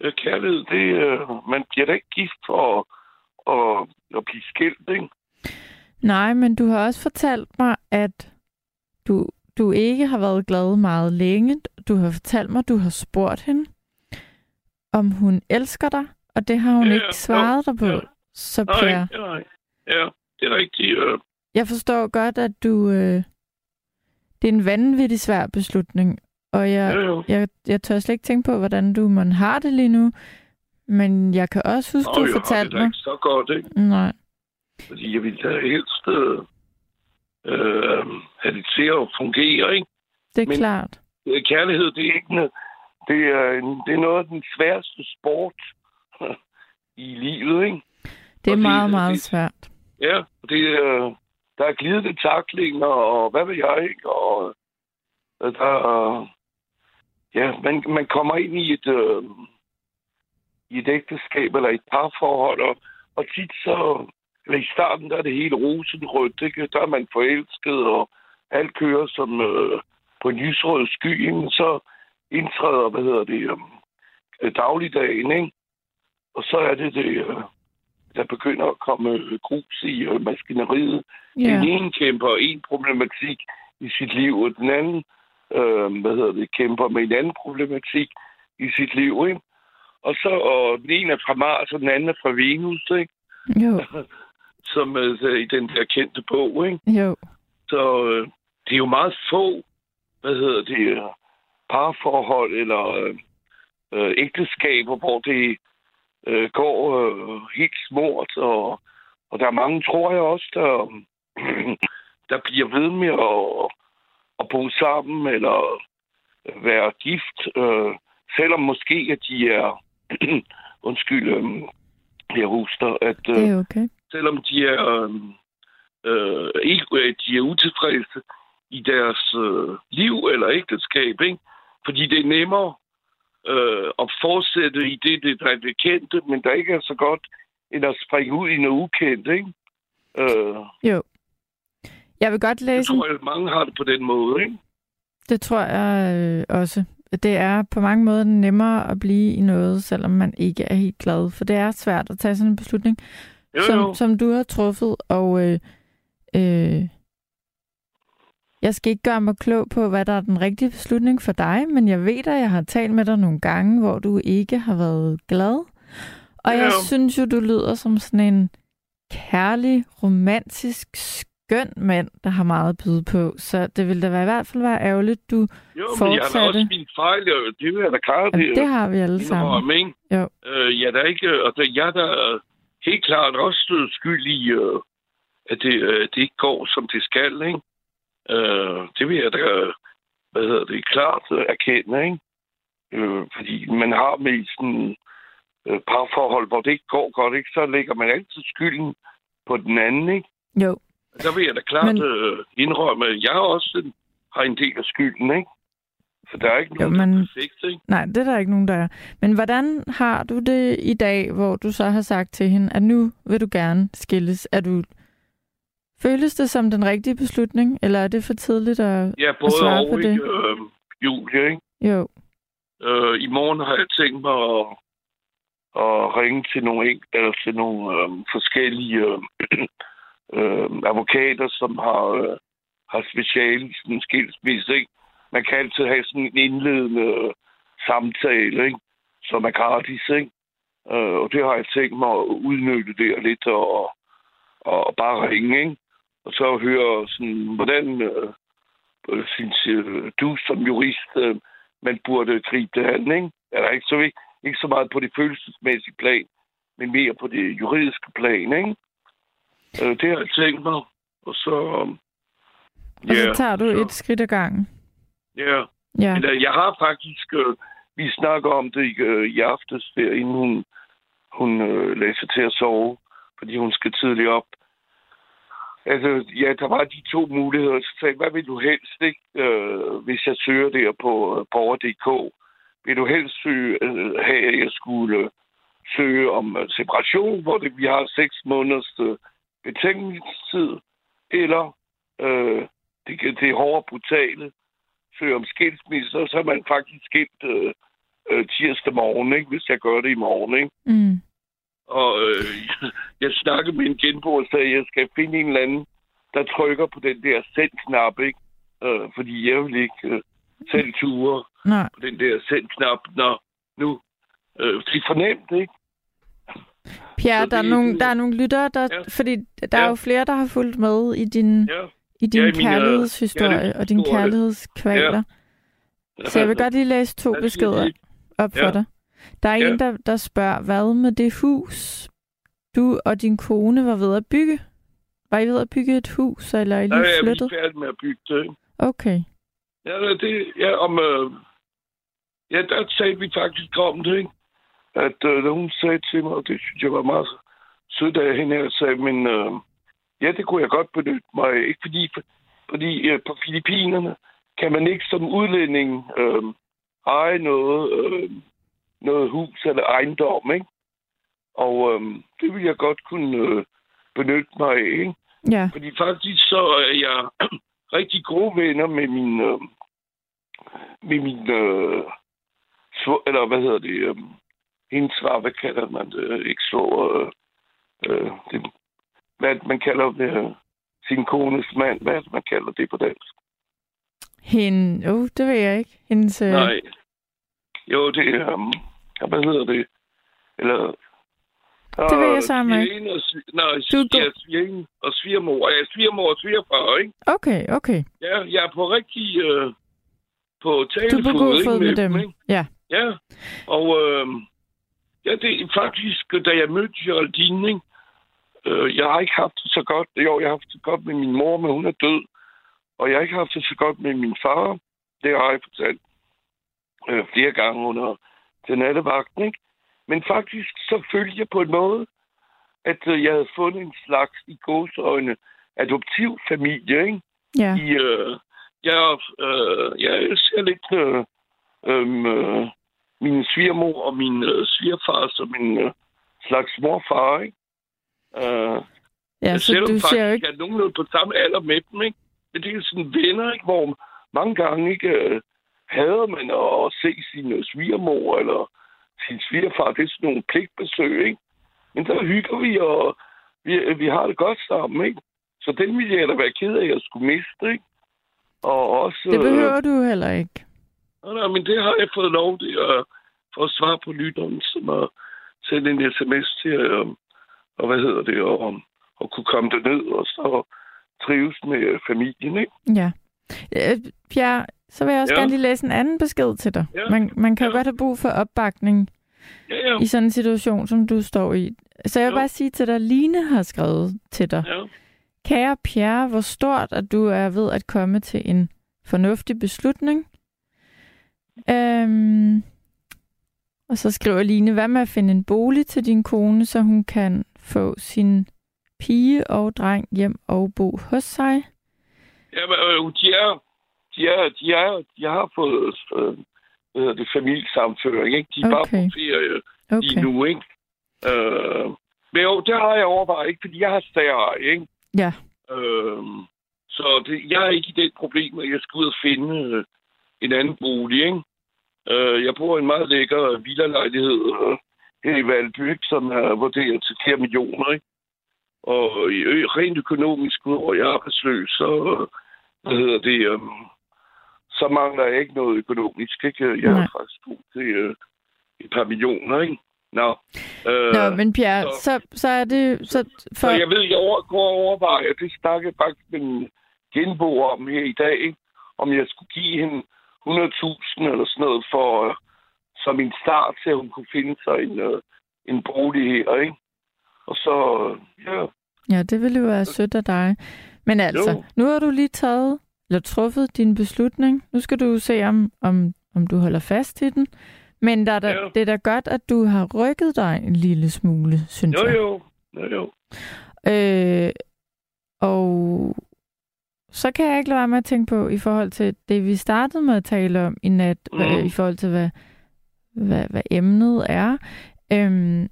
øh, kærlighed, det, øh, man bliver da ikke gift for at, at, blive skilt, ikke? Nej, men du har også fortalt mig, at du, du ikke har været glad meget længe. Du har fortalt mig, du har spurgt hende, om hun elsker dig, og det har hun Ja, ikke ja, svaret dig på. ja. Så Nej, Pierre, nej. Ja, det er rigtigt. Øh, jeg forstår godt, at du... Øh, det er en vanvittig svær beslutning, og jeg, ja, jeg, jeg tør slet ikke tænke på, hvordan du man har det lige nu. Men jeg kan også huske, Nå, du fortalte mig... så godt, ikke? Nej. Fordi jeg vil da helst øh, øh, have det til at fungere, ikke? Det er Men- klart. Øh, Kærlighed, det er ikke noget, det er, en, det er noget af den sværeste sport *laughs* i livet, ikke? Det er og det- meget, meget det- svært. Ja, det, øh, der er glidende taklinger, og hvad ved jeg, ikke? Og der er, ja, man, man kommer ind i et, øh, i et ægteskab eller et parforhold, og, og tit så, eller i starten, der er det hele rosenrødt, ikke? Der er man forelsket, og alt kører som øh, på en lysrød sky, så indtræder, hvad hedder det, øh, dagligdagen, ikke? Og så er det det, øh, der begynder at komme øh, grus i øh, maskineriet. Ja. Den ene kæmper en problematik i sit liv, og den anden øh, hvad hedder det, kæmper med en anden problematik i sit liv. Ikke? Og så og den ene er fra Mars, og den anden er fra Venus, ikke? Jo, *laughs* Som øh, i den der kendte bog, ikke? jo. Så øh, det er jo meget få, hvad hedder det, øh, parforhold eller øh, øh, ægteskaber, hvor det øh, går øh, helt smurt, og, og der er mange, tror jeg også, der, *clears throat* der bliver ved med at, at bo sammen eller være gift, øh, selvom måske, at de er, *clears throat* undskyld, øh, jeg huster, at øh, Det er okay. selvom de er, øh, øh, ikke, øh, de er utilfredse i deres øh, liv eller ægteskab, ikke? fordi det er nemmere øh, at fortsætte i det, det, der er det kendte, men der ikke er så godt, end at springe ud i noget ukendt. Ikke? Øh, Jo. Jeg vil godt jeg læse en tror, at mange har det på den måde. Ikke? Det tror jeg øh, også. Det er på mange måder nemmere at blive i noget, selvom man ikke er helt glad. For det er svært at tage sådan en beslutning, Jo, som, jo. som du har truffet. Og øh, øh, jeg skal ikke gøre mig klog på, hvad der er den rigtige beslutning for dig, men jeg ved, at jeg har talt med dig nogle gange, hvor du ikke har været glad. Og Ja, jeg jo. synes jo, du lyder som sådan en kærlig, romantisk, skøn mand, der har meget at byde på. Så det ville da være, i hvert fald være ærgerligt, du... Jo, men jeg har fortsatte. også min fejl, og det vil jeg da klare det. Det har vi alle sammen. indrømme, ikke? Jo. Øh, jeg er da ikke, og der, jeg er da øh, helt klart også skyld i, øh, at det, øh, det ikke går, som det skal, ikke? Øh, det vil jeg da, øh, hvad hedder det, klart øh, erkende, ikke? Øh, fordi man har med sådan øh, parforhold, hvor det ikke går godt, ikke? Så lægger man altid skylden på den anden, ikke? Jo, Der vil jeg da klart Men- øh, indrømme, at jeg også en, har en del af skylden, ikke? For der er ikke nogen, jo, men... der er perfekt, ikke? nej, det er der ikke nogen, der er. Men hvordan har du det i dag, hvor du så har sagt til hende, at nu vil du gerne skilles? Er du... Føles det som den rigtige beslutning, eller er det for tidligt at... Ja, både svare og, på det. Øh, Julie, ikke? Jo, Øh, I morgen har jeg tænkt mig at, at ringe til nogle, eller til nogle øh, forskellige øh, *clears throat* øh, advokater, som har, øh, har speciale i sådan skilsmisse. Ikke? Man kan altid have sådan en indledende øh, samtale, ikke? som er gratis. Ikke? Øh, og det har jeg tænkt mig at udnytte der lidt og, og bare ringe. Ikke? Og så høre, sådan, hvordan øh, øh, synes øh, du som jurist, øh, man burde gribe det an, ikke? Eller ikke så, ikke, ikke så meget på det følelsesmæssige plan, men mere på det juridiske plan, ikke? Øh, det har jeg tænkt mig. Og så... um, og så tager du så- et skridt ad gangen. Ja, Ja, men øh, jeg har faktisk... Øh, vi snakker om det øh, i aftes, der, inden hun, hun øh, lagde sig til at sove, fordi hun skal tidligt op. Altså, ja, der var de to muligheder. Så sagde hvad vil du helst, ikke? Øh, hvis jeg søger der på øh, borger.dk? Vil du helst søge, øh, have, at jeg skulle øh, søge om øh, separation, hvor det, vi har seks måneders øh, betænkningstid? Eller øh, det, kan- det hårde brutale, søge om skilsmisse, så er man faktisk skilt øh, øh, tirsdag morgen, ikke? hvis jeg gør det i morgen. Ikke? mm. Og øh, *laughs* jeg snakkede med en genbo og sagde, at jeg skal finde en eller anden, der trykker på den der send-knap, ikke? Øh, fordi jeg vil ikke øh, selv ture Nej. på den der send-knap, når nu. Øh, det er fornemt, ikke? Pierre, der er, nogle, der er nogle lyttere, der, Ja. fordi der er Ja. jo flere, der har fulgt med i din, Ja. i din Ja, i øh, kærlighedshistorie og kærlighedshistorie. kærlighedskvaler. Så jeg vil godt lige læse to siger beskeder de? op for Ja. dig. Der er Ja. en, der, der spørger, hvad med det hus, du og din kone var ved at bygge? Var I ved at bygge et hus, eller er I lige er vi flyttet? færdige med at bygge det? Okay. Ja, det, ja, om, øh, ja, der sagde vi faktisk om det, ikke? At øh, hun sagde til mig, og det synes jeg var meget sødt af hende, jeg sagde, men øh, ja, det kunne jeg godt benytte mig. Ikke fordi, fordi øh, på Filippinerne kan man ikke som udlænding øh, eje noget, øh, noget hus eller ejendom, ikke? Og øh, det vil jeg godt kunne øh, benytte mig af, ikke? Ja, Fordi faktisk så er jeg *clears throat* rigtig gode venner med min... Øh, med min... Øh, eller hvad hedder det? Øh, hvad kalder man det? Ikke så... Øh, øh, det, hvad man kalder det? Øh, sin kones mand. Hvad er man kalder det på dansk? hende, oh, det ved jeg ikke. Hendes, øh, Nej. Jo, det er... Um, hvad hedder det? Eller... Det ved jeg sammen ikke. Og Nej, Du er ja, svigerinde og svigermor. Ja, svigermor og svigerfar, ikke? Okay, okay. Ja, jeg er på rigtig... Øh, på Du er talefod, på god fod med dem. ikke? Ja. Ja, og øh, ja, det er faktisk, da jeg mødte Geraldine, ikke? Øh, jeg har ikke haft det så godt. Jo, jeg har haft det godt med min mor, men hun er død. Og jeg har ikke haft det så godt med min far. Det har jeg fortalt øh, flere gange under den nattevagten, ikke? Men faktisk så følte jeg på en måde, at øh, jeg havde fundet en slags i gåsøjne adoptiv familie, ikke? Ja. i, øh, jeg, øh, jeg ser lidt øh, øh, min svigermor og min øh, svigerfar som en øh, slags morfar, ikke? Øh, Ja, så selvom du faktisk ser ikke... er nogenlunde på samme alder med dem, ikke? Men det er sådan venner, ikke? Hvor mange gange ikke øh, hader man at se sin øh, svigermor eller sin svigerfar. Det er sådan nogle pligtbesøg, ikke? Men der hygger vi, og vi, vi har det godt sammen, ikke? Så den ville jeg da være ked af, at jeg skulle miste, ikke? Og også... Det behøver du heller ikke. Øh, nej, men det har jeg fået lov til at få at svare på lytteren, som at sende en sms til, øh, og hvad hedder det, og, og kunne komme derned og så trives med familien, ikke? Ja. Øh, Pierre, så vil jeg også Ja. gerne lige læse en anden besked til dig. Ja. Man, man kan jo Ja. godt have brug for opbakning Ja, ja. i sådan en situation, som du står i. Så jeg vil Jo. bare sige til dig, Line har skrevet til dig. ja. Kære Pierre, hvor stort, at du er ved at komme til en fornuftig beslutning. Øhm, og så skriver Line, hvad med at finde en bolig til din kone, så hun kan få sin pige og dreng hjem og bo hos sig? Ja, men øh, de er, de er, de er, de har fået, øh, det, familiesamføring, ikke? De er bare Okay. på ferie lige Okay. nu, ikke? Øh, men jo, det har jeg overvejet, ikke? Fordi jeg har stærre, ikke? Ja. Øh, så det, jeg er ikke i det problem, at jeg skal ud og finde øh, en anden bolig, ikke? Øh, jeg bor i en meget lækker villalejlighed øh, her i Valby, som er vurderet til flere millioner, ikke? Og i, ø- rent økonomisk, udover jeg er arbejdsløs, så, øh, hvad hedder det, øh, så mangler jeg ikke noget økonomisk, ikke? Jeg er faktisk god til øh, et par millioner, ikke? Nå. Øh, Nå, men Pierre, så- så, så er det... Så for, så jeg ved, jeg over, går og overvejer, det snakkede jeg faktisk en genbo om her i dag, ikke? om jeg skulle give hende 100.000 eller sådan noget for, øh, som en start til, at hun kunne finde sig en, øh, en bolig her, ikke? Og så, øh, ja, Ja, det ville jo være sødt af dig. Men altså, Jo. nu har du lige taget, eller truffet din beslutning. Nu skal du se, om, om, om du holder fast i den. Men der er da, Ja. det er da godt, at du har rykket dig en lille smule, synes jo jeg. jo, jo jo. Øh, og så kan jeg ikke lade være med at tænke på, i forhold til det, vi startede med at tale om i nat, Mhm. øh, i forhold til, hvad, hvad, hvad emnet er. Øhm,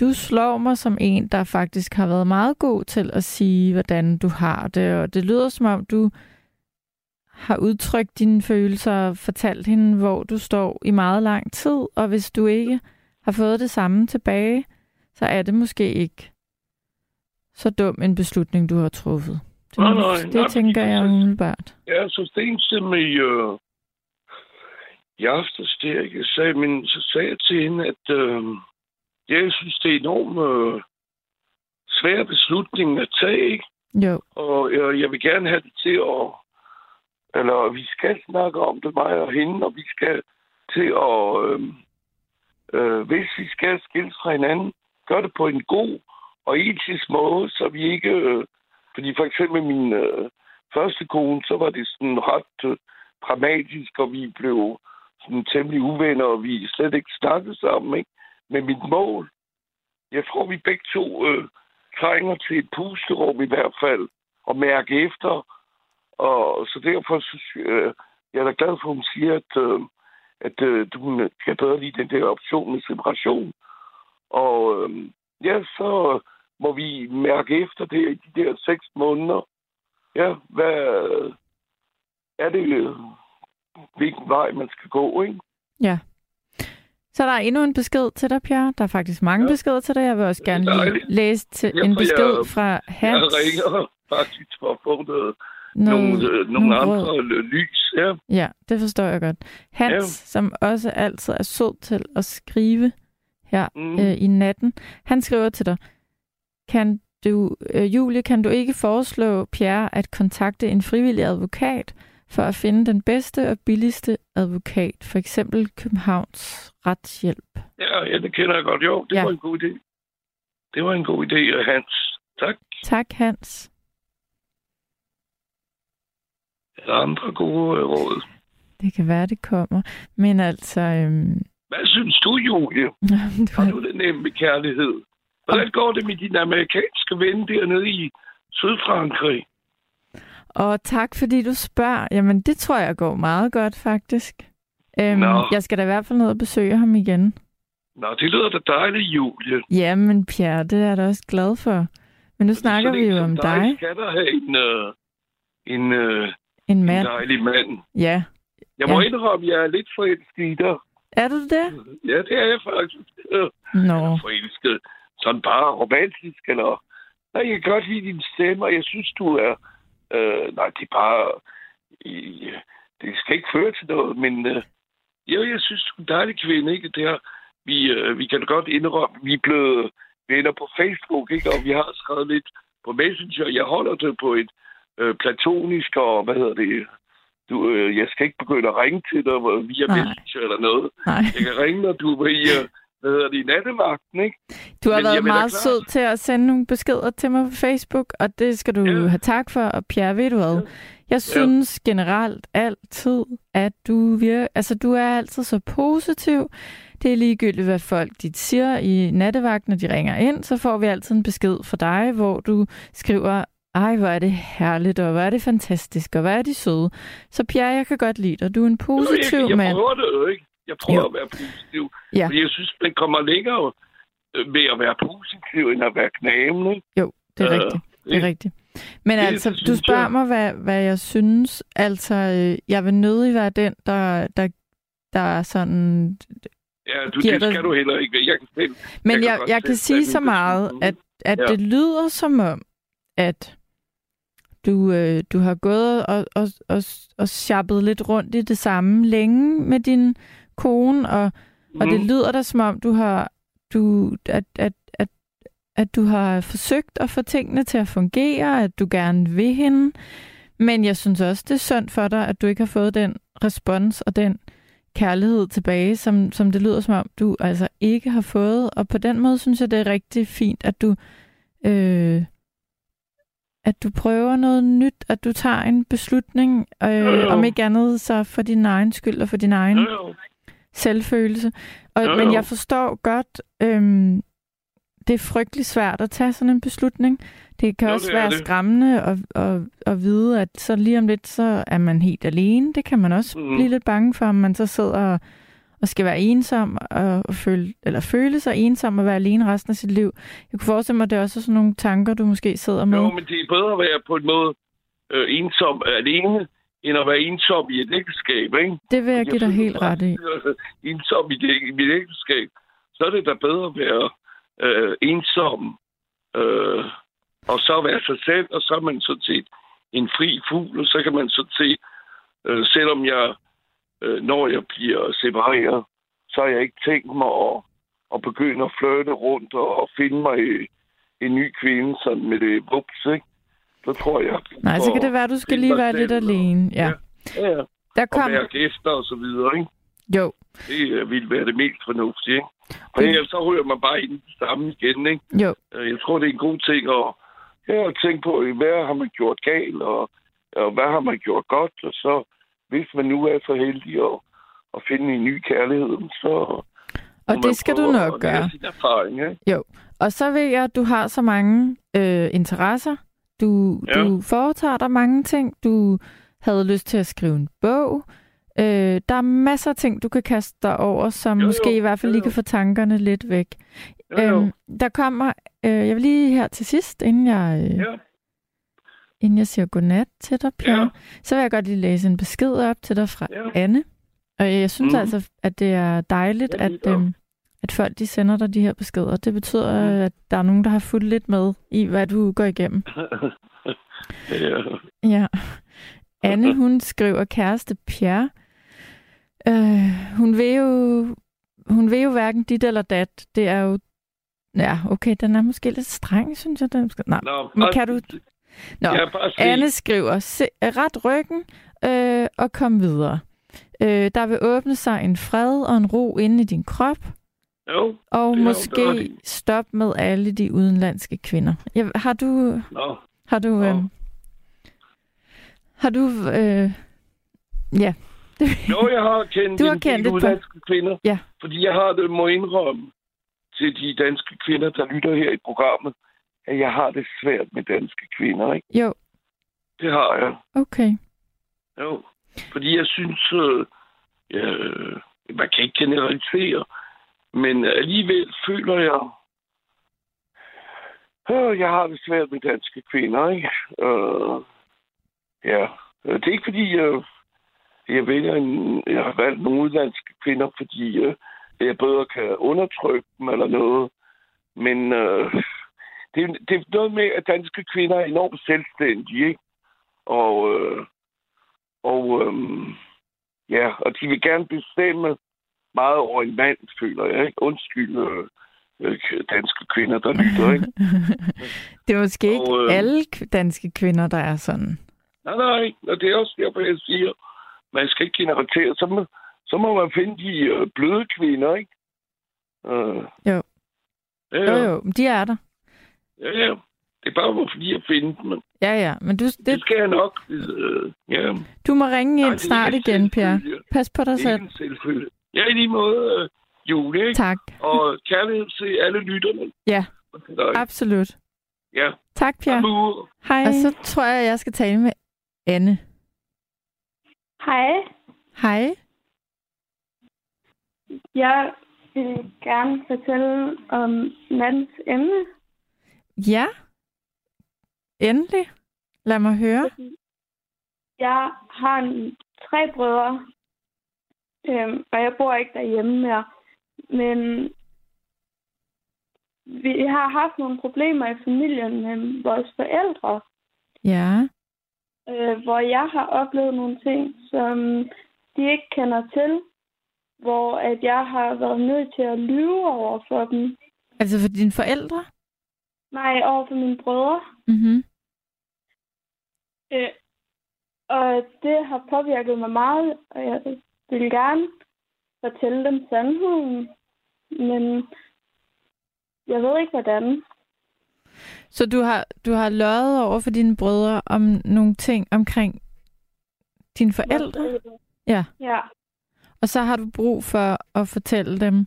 du slår mig som en, der faktisk har været meget god til at sige, hvordan du har det, og det lyder som om, du har udtrykt dine følelser og fortalt hende, hvor du står i meget lang tid, og hvis du ikke har fået det samme tilbage, så er det måske ikke så dum en beslutning, du har truffet. Det, Nej, nej, det nej, tænker fordi jeg umiddelbart. Ja, så stenstemme i, øh, i aftes, det jeg ikke sagde, men så sagde jeg til hende, at øh, jeg synes, det er enormt øh, svær beslutning at tage, ikke? Jo, Og øh, jeg vil gerne have det til at... Eller vi skal snakke om det, mig og hende, og vi skal til at... Øh, øh, hvis vi skal skilles fra hinanden, gør det på en god og etisk måde, så vi ikke... Øh, fordi for eksempel min øh, første kone, så var det sådan ret øh, dramatisk, og vi blev sådan temmelig uvenner, og vi slet ikke snakkede sammen, ikke? Men mit mål, jeg tror, vi begge to øh, trænger til et pusterum i hvert fald, og mærke efter. Og så derfor synes jeg, øh, jeg er da glad for, at hun siger, at, øh, at øh, du kan bedre lide den der option med separation. Og øh, ja, så må vi mærke efter det i de der seks måneder. Ja, hvad er det, hvilken vej man skal gå, ikke? ja. Så der er endnu en besked til dig, Pierre. Der er faktisk mange Ja. beskeder til dig. Jeg vil også gerne lige læse til en besked jeg- fra Jeg Hans. ringer faktisk for at få noget, Noget- nogle, øh, nogle nogle andre råd. øh, lys. Ja. Ja, det forstår jeg godt. Hans, Ja. som også altid er sød til at skrive her Mm. øh, i natten. Han skriver til dig, kan du, øh, Julie, kan du ikke foreslå Pierre at kontakte en frivillig advokat for at finde den bedste og billigste advokat, for eksempel Københavns retshjælp? Ja, ja, det kender jeg godt. Jo, det Ja. var en god idé. Det var en god idé, Hans. Tak. Tak, Hans. Er der andre gode øh, råd? Det kan være, det kommer. Men altså, øhm, Hvad synes du, Julie? *laughs* du Har har, du det nemt med kærlighed? Hvordan går det med din amerikanske ven dernede i Sydfrankrig? og tak, fordi du spørger. Jamen, det tror jeg går meget godt, faktisk. Øhm, Nå. jeg skal da i hvert fald ned og besøge ham igen. Nå, det lyder da dejligt, Julie. Jamen, Pierre, det er jeg da også glad for. Men nu snakker vi en jo om dig. Skal der have en, øh, en, øh, En en mand. dejlig mand? Ja. Jeg må Ja. indrømme, at jeg er lidt forelsket i dig. Er du det? Ja, det er jeg faktisk. Øh, Nå. forelsket. Sådan bare romantisk, eller... Nej, jeg kan godt lide din stemme, og jeg synes, du er... Øh, nej, det er bare... Øh, det skal ikke føre til noget, men... Øh, jo, jeg synes, du er en dejlig kvinde, ikke? Det her, vi, øh, vi kan godt indrømme, vi er blevet venner på Facebook, ikke? Og vi har skrevet lidt på Messenger. Jeg holder det på et øh, platonisk, og hvad hedder det... Du, øh, jeg skal ikke begynde at ringe til dig via Nej. Messenger eller noget. Nej. Jeg kan ringe, når du er i, øh, hvad hedder det, i nattevagten, ikke? Du har Men været meget klart- sød til at sende nogle beskeder til mig på Facebook, og det skal du Ja. have tak for. Og Pierre, ved du hvad? Jeg synes generelt altid, at du virker, altså du er altid så positiv. Det er ligegyldigt, hvad folk de siger i nattevagten, når de ringer ind, så får vi altid en besked fra dig, hvor du skriver, ej, hvor er det herligt, og hvor er det fantastisk, og hvor er de søde. Så Pierre, jeg kan godt lide dig. Du er en positiv jeg, jeg mand. prøver det jo, ikke? Jeg prøver Jo. at være positiv. Ja. Fordi jeg synes, man kommer længere ved at være positiv, end at være knæmende. Jo, det er Øh, rigtigt. Det er rigtigt. Men det altså, du spørger jeg. mig, hvad, hvad jeg synes. Altså, øh, jeg vil nødig være den, der, der, der er sådan... Ja, du, det dig- skal du heller ikke. Jeg kan selv, Men Jeg kan jeg, godt jeg, kan sige så meget, at, at Ja. det lyder som om, at du, øh, du har gået og, og, og, og shoppet lidt rundt i det samme længe med din kone, og, og det Mhm. lyder da som om, du har, du, at, at, at, at du har forsøgt at få tingene til at fungere, at du gerne vil hende. Men jeg synes også, det er synd for dig, at du ikke har fået den respons og den kærlighed tilbage, som, som det lyder som om, du altså ikke har fået. Og på den måde synes jeg, det er rigtig fint, at du, øh, at du prøver noget nyt, at du tager en beslutning, øh, Jo, jo. om ikke andet så for din egen skyld og for din egen Jo, jo. Selvfølelse. Og, Jo, men jo. jeg forstår godt, øhm, det er frygtelig svært at tage sådan en beslutning. Det kan Jo, også det være det. skræmmende at, at, at vide, at så lige om lidt, så er man helt alene. Det kan man også mm. blive lidt bange for, om man så sidder og, og skal være ensom og, og føle, eller føle sig ensom og være alene resten af sit liv. Jeg kunne forestille mig, at det er også sådan nogle tanker, du måske sidder med. Jo, men det er bedre at være på en måde øh, ensom alene, end at være ensom i et ægteskab, ikke? Det vil jeg give dig helt ret i. Ensom i, det, i mit ægteskab, så er det da bedre at være øh, ensom, øh, og så være sig selv, og så er man sådan set en fri fugl, og så kan man sådan set, øh, selvom jeg, øh, når jeg bliver separeret, så har jeg ikke tænkt mig at, at begynde at flytte rundt og, og finde mig en ny kvinde sådan med det vups, ikke? Så tror jeg... Nej, så kan det være, du skal lige være lidt og- alene. Ja. Ja, ja. Der Og kom... mærke efter og så videre, ikke? Jo, Det øh, ville være det mest fornuftige, ikke? For Det- så ryger man bare ind i det samme igen, ikke? jo. Øh, Jeg tror, det er en god ting at, ja, tænke på, hvad har man gjort galt, og, og hvad har man gjort godt, og så hvis man nu er så heldig at, at finde en ny kærlighed, så... Og det skal du nok gøre. Erfaring, ikke? Og så ved jeg, at du har så mange øh, interesser. Du, Ja. du foretager dig mange ting. Du havde lyst til at skrive en bog. Øh, der er masser af ting, du kan kaste dig over, som Jo, jo. måske i hvert fald Jo, lige kan få tankerne lidt væk. Jo, jo. Øhm, der kommer, øh, jeg vil lige her til sidst, inden jeg, øh, Ja. inden jeg siger godnat til dig, Pierre, Ja. så vil jeg godt lige læse en besked op til dig fra Ja. Anne. Og jeg synes Mhm. altså, at det er dejligt, Ja, at, øhm, at folk de sender dig de her beskeder. Det betyder, Mhm. at der er nogen, der har fulgt lidt med i, hvad du går igennem. *laughs* ja. Ja. Anne, hun skriver kæreste Pierre. Øh, hun vil jo hun vil jo hverken dit eller dat. Det er jo... Ja, okay, den er måske lidt streng, synes jeg. Den skal... Nej, Nå, men kan du... Nå. Anne skriver, se, ret ryggen øh, og kom videre. Øh, der vil åbne sig en fred og en ro inde i din krop, Jo, og måske stop med alle de udenlandske kvinder. Jeg, har du... nå. Har du... Nå. Øh, har du... Øh, ja. Jo, jeg har kendt Du har en kendt par- udenlandske kvinder. Ja. Fordi jeg har det, må indrømme til de danske kvinder, der lytter her i programmet, at jeg har det svært med danske kvinder, ikke? Jo, Det har jeg. okay. Jo. Fordi jeg synes, øh, ja, øh, man kan ikke generalisere, men alligevel føler jeg, øh, jeg har det svært med danske kvinder, ikke? Øh, ja, øh, det er ikke fordi, øh, jeg vælger en, jeg har valgt nogle udlandske kvinder, fordi øh, jeg bedre kan undertrykke dem eller noget. Men øh, det, er- det er noget med, at danske kvinder er enormt selvstændige, ikke? Og, øh, og øh, ja, og de vil gerne bestemme meget over en mand, føler jeg. Ikke? Undskyld øh, øh, danske kvinder, der lytter, ikke? *laughs* det er måske ikke Og, øh, alle danske kvinder, der er sådan. Nej, nej, og det er også derfor, jeg siger, man skal ikke generalisere. Så må, så må man finde de øh, bløde kvinder, ikke? Øh, Jo. Ja, Jo, ja, jo, de er der. ja, ja. Det er bare fordi, jeg finder dem. Ja, ja, men du, Det det, skal jeg nok. Øh, ja. du må ringe Nej, ind er snart ikke en igen, Per. Pas på dig Det er selv. ikke en selvfølge. Ja, i lige måde, øh, Julie, ikke? Tak. Og kærlighed til alle lytterne. Ja, absolut. Ja. Tak. Amu. Hej. Og så tror jeg, jeg skal tale med Anne. Hej, Hej. jeg vil gerne fortælle om nattens emne. Ja. Endelig. Lad mig høre. Jeg har en, tre brødre, øhm, og jeg bor ikke derhjemme mere. Men vi har haft nogle problemer i familien med vores forældre, Ja. øh, hvor jeg har oplevet nogle ting, som de ikke kender til. Hvor at jeg har været nødt til at lyve over for dem. Altså for dine forældre? Nej, over for mine brødre. Mhm. Øh, og det har påvirket mig meget, og jeg vil gerne fortælle dem sandheden. Men jeg ved ikke, hvordan. Så du har, du har løjet over for dine brødre om nogle ting omkring dine forældre? Ja. Ja, Og så har du brug for at fortælle dem,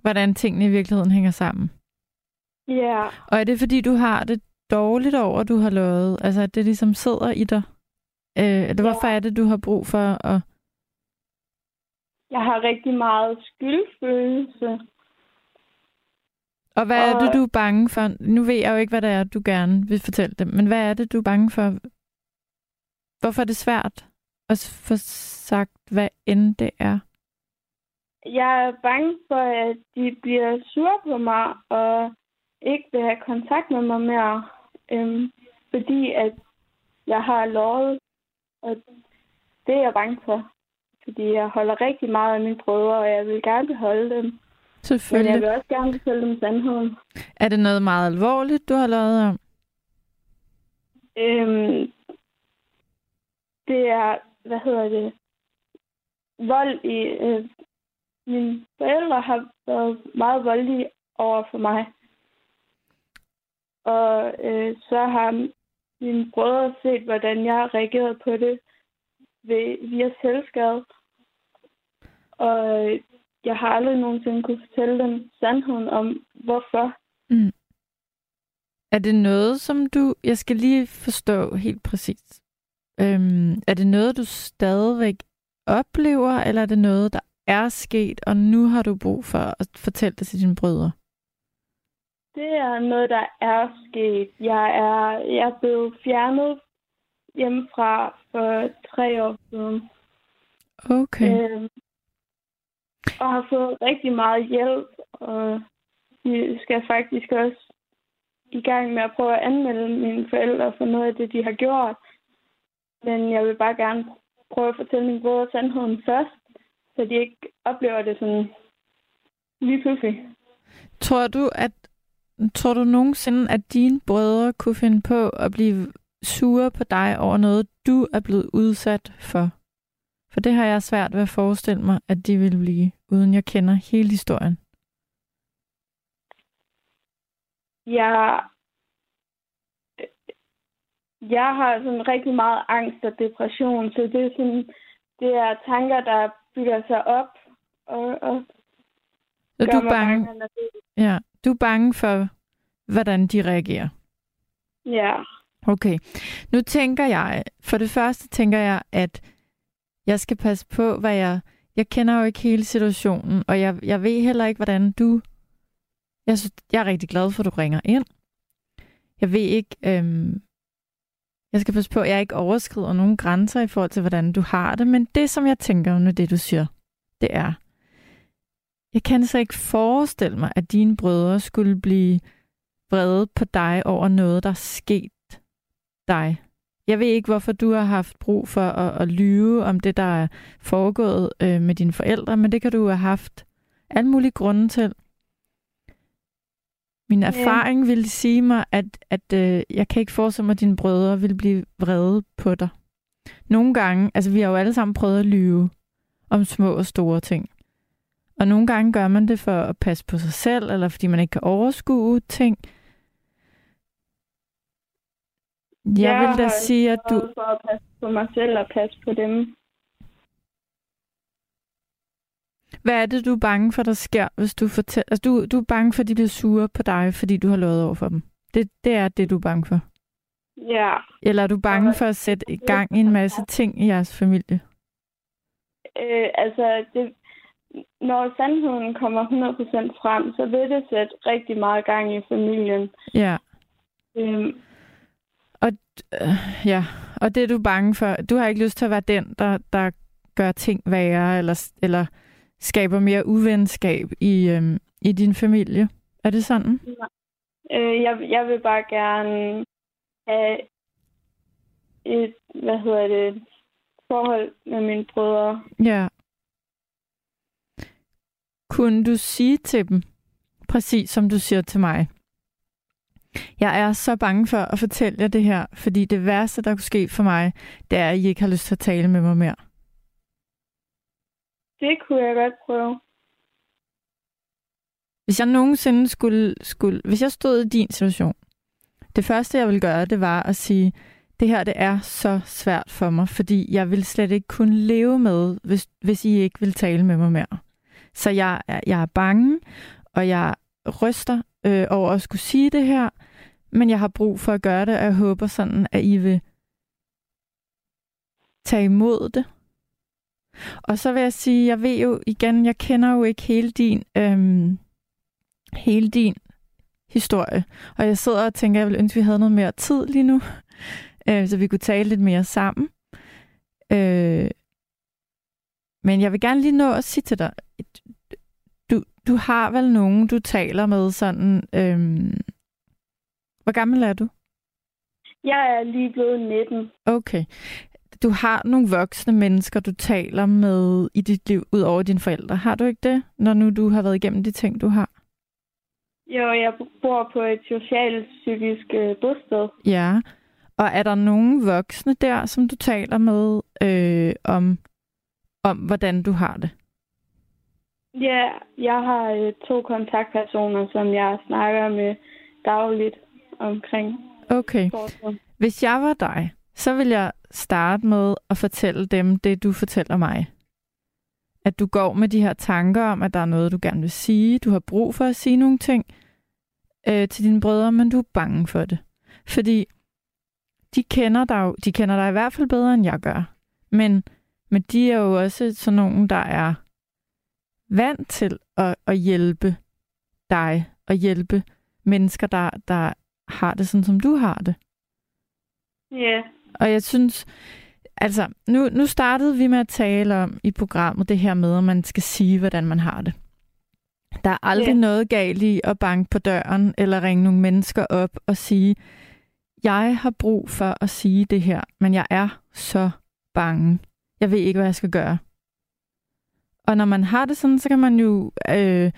hvordan tingene i virkeligheden hænger sammen. ja. Og er det fordi, du har det dårligt over, at du har løjet? Altså, at det ligesom sidder i dig? Øh, eller hvorfor er det, du har brug for at... Jeg har rigtig meget skyldfølelse. Og hvad er Og- det, du er bange for? Nu ved jeg jo ikke, hvad det er, du gerne vil fortælle dem, men hvad er det, du er bange for? Hvorfor er det svært at få sagt, hvad end det er? Jeg er bange for, at de bliver sure på mig og ikke vil have kontakt med mig mere, øhm, fordi at jeg har lovet, og det er jeg bange for. Fordi jeg holder rigtig meget af mine brødre, og jeg vil gerne beholde dem. Men jeg Selvfølgelig. vil også gerne fortælle dem sandheden. Er det noget meget alvorligt, du har løjet om? Øhm, det er, hvad hedder det, vold i... Øh, mine forældre har været meget voldelige over for mig. Og øh, så har mine brødre set, hvordan jeg har reageret på det ved, via selvskade. Og jeg har aldrig nogensinde kunne fortælle dem sandheden om, hvorfor. Mm. Er det noget, som du... Jeg skal lige forstå helt præcis. Øhm, er det noget, du stadigvæk oplever, eller er det noget, der er sket, og nu har du brug for at fortælle det til dine brødre? Det er noget, der er sket. Jeg er, jeg er blevet fjernet hjemmefra for tre år siden. Okay. Øhm, og har fået rigtig meget hjælp. Og vi skal faktisk også i gang med at prøve at anmelde mine forældre for noget af det, de har gjort. Men jeg vil bare gerne prøve at fortælle mine brødre sandheden først, så de ikke oplever det sådan lige pludselig. Tror du, at tror du nogensinde, at dine brødre kunne finde på at blive sure på dig over noget, du er blevet udsat for? For det har jeg svært ved at forestille mig, at de vil blive, uden jeg kender hele historien. Jeg, jeg har sådan rigtig meget angst og depression, så det er sådan, det er tanker, der bygger sig op og, og Så du er bange, bange, ja, du er bange for, hvordan de reagerer. ja. Okay. Nu tænker jeg, for det første tænker jeg, at jeg skal passe på, hvad jeg... Jeg kender jo ikke hele situationen, og jeg, jeg ved heller ikke, hvordan du... Jeg, synes, jeg er rigtig glad for, at du ringer ind. Jeg ved ikke... Øhm, jeg skal passe på, at jeg ikke overskrider nogen grænser i forhold til, hvordan du har det, men det, som jeg tænker med det, du siger, det er, jeg kan så ikke forestille mig, at dine brødre skulle blive vrede på dig over noget, der er sket dig. Jeg ved ikke, hvorfor du har haft brug for at, at lyve om det, der er foregået øh, med dine forældre, men det kan du have haft alle mulige grunde til. Min erfaring vil sige mig, at, at øh, jeg kan ikke forestille mig, at dine brødre vil blive vrede på dig. Nogle gange, altså vi har jo alle sammen prøvet at lyve om små og store ting. Og nogle gange gør man det for at passe på sig selv, eller fordi man ikke kan overskue ting. Jeg, jeg vil da sige, at du... for at passe på mig selv og passe på dem. Hvad er det, du er bange for, der sker, hvis du fortæller... Altså, du, du er bange for, at de bliver sure på dig, fordi du har lovet over for dem. Det, det er det, du er bange for. Ja. Eller er du bange for at sætte i gang i en masse ting i jeres familie? Øh, altså, det, når sandheden kommer 100% frem, så vil det sætte rigtig meget gang i familien. Ja. Øhm, Øh, ja, og det er du bange for. Du har ikke lyst til at være den, der, der gør ting værre, eller, eller skaber mere uvenskab i, øhm, i din familie. Er det sådan? øh, jeg, jeg vil bare gerne have et, hvad hedder det, forhold med mine brødre. Ja. Kunne du sige til dem, præcis som du siger til mig, jeg er så bange for at fortælle jer det her, fordi det værste, der kunne ske for mig, det er, at I ikke har lyst til at tale med mig mere. Det kunne jeg godt prøve. Hvis jeg nogensinde skulle, skulle, hvis jeg stod i din situation, det første, jeg ville gøre, det var at sige, det her, det er så svært for mig, fordi jeg vil slet ikke kunne leve med, hvis, hvis I ikke vil tale med mig mere. Så jeg, jeg er bange, og jeg ryster øh, over at skulle sige det her, men jeg har brug for at gøre det, og jeg håber sådan, at I vil tage imod det. Og så vil jeg sige, jeg ved jo igen, jeg kender jo ikke hele din, øhm, hele din historie. Og jeg sidder og tænker, jeg vil ønske, at vi havde noget mere tid lige nu, *laughs* øh, så vi kunne tale lidt mere sammen. Øh, men jeg vil gerne lige nå at sige til dig, du, har vel nogen, du taler med sådan... Øh, hvor gammel er du? Jeg er lige blevet 19. Okay. Du har nogle voksne mennesker, du taler med i dit liv, ud over dine forældre. Har du ikke det, når nu du har været igennem de ting, du har? Jo, jeg bor på et socialt psykisk øh, bosted. Ja. Og er der nogen voksne der, som du taler med øh, om, om, hvordan du har det? Ja, jeg har øh, to kontaktpersoner, som jeg snakker med dagligt omkring Okay. Hvis jeg var dig, så vil jeg starte med at fortælle dem det, du fortæller mig. At du går med de her tanker om, at der er noget, du gerne vil sige. Du har brug for at sige nogle ting øh, til dine brødre, men du er bange for det. Fordi de kender dig jo, de kender dig i hvert fald bedre, end jeg gør. Men, men de er jo også sådan nogen, der er vant til at, at hjælpe dig og hjælpe mennesker, der, der har det sådan, som du har det. Ja, Og jeg synes, altså, nu, nu startede vi med at tale om i programmet det her med, at man skal sige, hvordan man har det. Der er aldrig Ja. noget galt i at banke på døren eller ringe nogle mennesker op og sige, jeg har brug for at sige det her, men jeg er så bange. Jeg ved ikke, hvad jeg skal gøre. Og når man har det sådan, så kan man jo øh,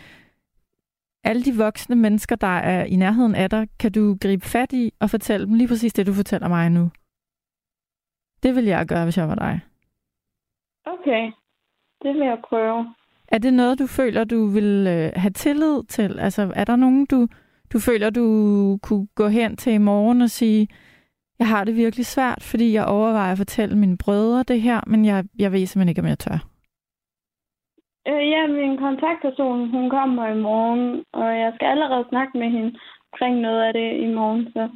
alle de voksne mennesker, der er i nærheden af dig, kan du gribe fat i og fortælle dem lige præcis det, du fortæller mig nu. Det vil jeg gøre, hvis jeg var dig. Okay, det vil jeg prøve. Er det noget, du føler, du vil øh, have tillid til? Altså, er der nogen, du, du føler, du kunne gå hen til i morgen og sige, jeg har det virkelig svært, fordi jeg overvejer at fortælle mine brødre det her, men jeg, jeg ved simpelthen ikke, om jeg tør. Øh, ja, min kontaktperson, hun kommer i morgen, og jeg skal allerede snakke med hende omkring noget af det i morgen. Så.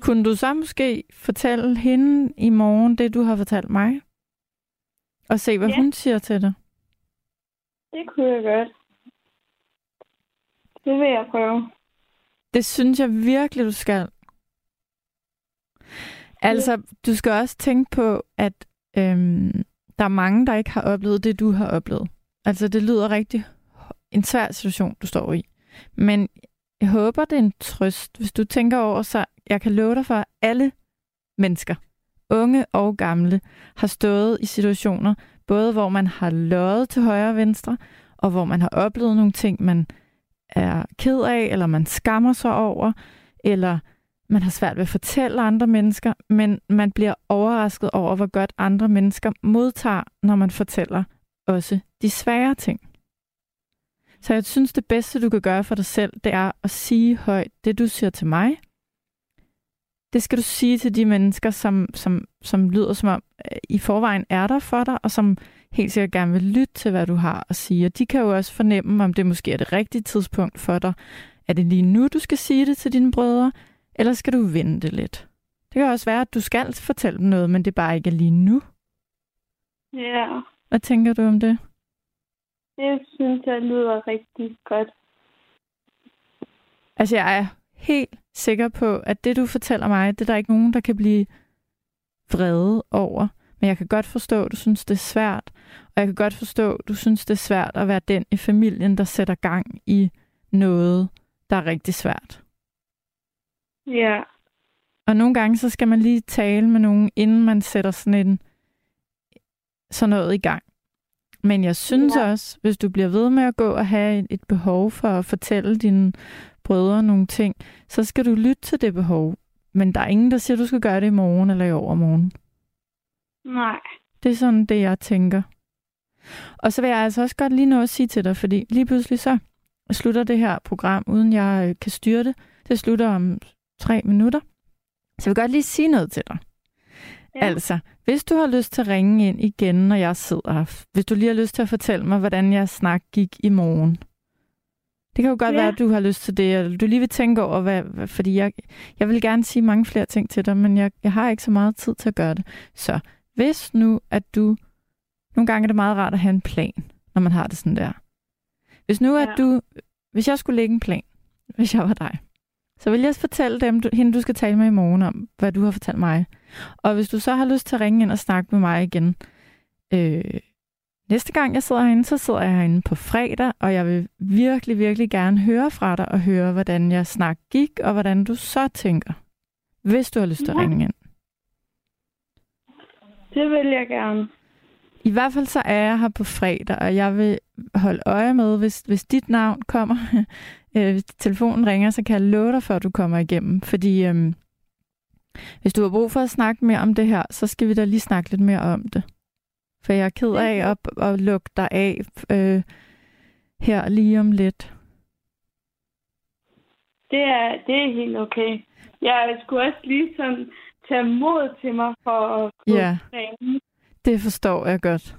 Kunne du så måske fortælle hende i morgen det, du har fortalt mig? Og se, hvad Ja. hun siger til det? Det kunne jeg godt. Det vil jeg prøve. Det synes jeg virkelig, du skal. Altså, du skal også tænke på, at øhm, der er mange, der ikke har oplevet det, du har oplevet. Altså, det lyder rigtig en svær situation, du står i. Men jeg håber, det er en trøst, hvis du tænker over, så jeg kan love dig for, at alle mennesker, unge og gamle, har stået i situationer, både hvor man har løjet til højre og venstre, og hvor man har oplevet nogle ting, man er ked af, eller man skammer sig over, eller man har svært ved at fortælle andre mennesker, men man bliver overrasket over, hvor godt andre mennesker modtager, når man fortæller også de svære ting. Så jeg synes, det bedste, du kan gøre for dig selv, det er at sige højt det, du siger til mig. Det skal du sige til de mennesker, som, som, som lyder som om, øh, i forvejen er der for dig, og som helt sikkert gerne vil lytte til, hvad du har at sige. Og de kan jo også fornemme, om det måske er det rigtige tidspunkt for dig. Er det lige nu, du skal sige det til dine brødre, eller skal du vente lidt? Det kan også være, at du skal fortælle dem noget, men det er bare ikke lige nu. Ja, Hvad tænker du om det? det synes jeg lyder rigtig godt. Altså, jeg er helt sikker på, at det, du fortæller mig, det er der ikke nogen, der kan blive vrede over. Men jeg kan godt forstå, at du synes, det er svært. Og jeg kan godt forstå, at du synes, det er svært at være den i familien, der sætter gang i noget, der er rigtig svært. Ja, Og nogle gange, så skal man lige tale med nogen, inden man sætter sådan en sådan noget i gang. Men jeg synes Ja. også, hvis du bliver ved med at gå og have et, behov for at fortælle dine brødre nogle ting, så skal du lytte til det behov. Men der er ingen, der siger, at du skal gøre det i morgen eller i overmorgen. nej. Det er sådan det, jeg tænker. Og så vil jeg altså også godt lige nå at sige til dig, fordi lige pludselig så slutter det her program, uden jeg øh, kan styre det. Det slutter om tre minutter. Så jeg vil godt lige sige noget til dig. Ja. Altså, hvis du har lyst til at ringe ind igen, når jeg sidder her, hvis du lige har lyst til at fortælle mig, hvordan jeg snak gik i morgen. Det kan jo godt Ja. være, at du har lyst til det, eller du lige vil tænke over, hvad, hvad fordi jeg, jeg vil gerne sige mange flere ting til dig, men jeg, jeg har ikke så meget tid til at gøre det. Så hvis nu, at du... Nogle gange er det meget rart at have en plan, når man har det sådan der. Hvis nu, at Ja. du... Hvis jeg skulle lægge en plan, hvis jeg var dig, så vil jeg fortælle dem, du, hende du skal tale med i morgen om, hvad du har fortalt mig. Og hvis du så har lyst til at ringe ind og snakke med mig igen, øh, næste gang jeg sidder herinde, så sidder jeg herinde på fredag, og jeg vil virkelig, virkelig gerne høre fra dig og høre, hvordan jeg snak gik, og hvordan du så tænker, hvis du har lyst til at Ja. ringe ind. Det vil jeg gerne. I hvert fald så er jeg her på fredag, og jeg vil holde øje med, hvis, hvis dit navn kommer, øh, hvis telefonen ringer, så kan jeg love dig at du kommer igennem. Fordi øhm, hvis du har brug for at snakke mere om det her, så skal vi da lige snakke lidt mere om det. For jeg er ked af at, at lukke dig af øh, her lige om lidt. Det er, det er helt okay. Jeg skulle også lige sådan tage mod til mig for at gå Ja. træne. Det forstår jeg godt.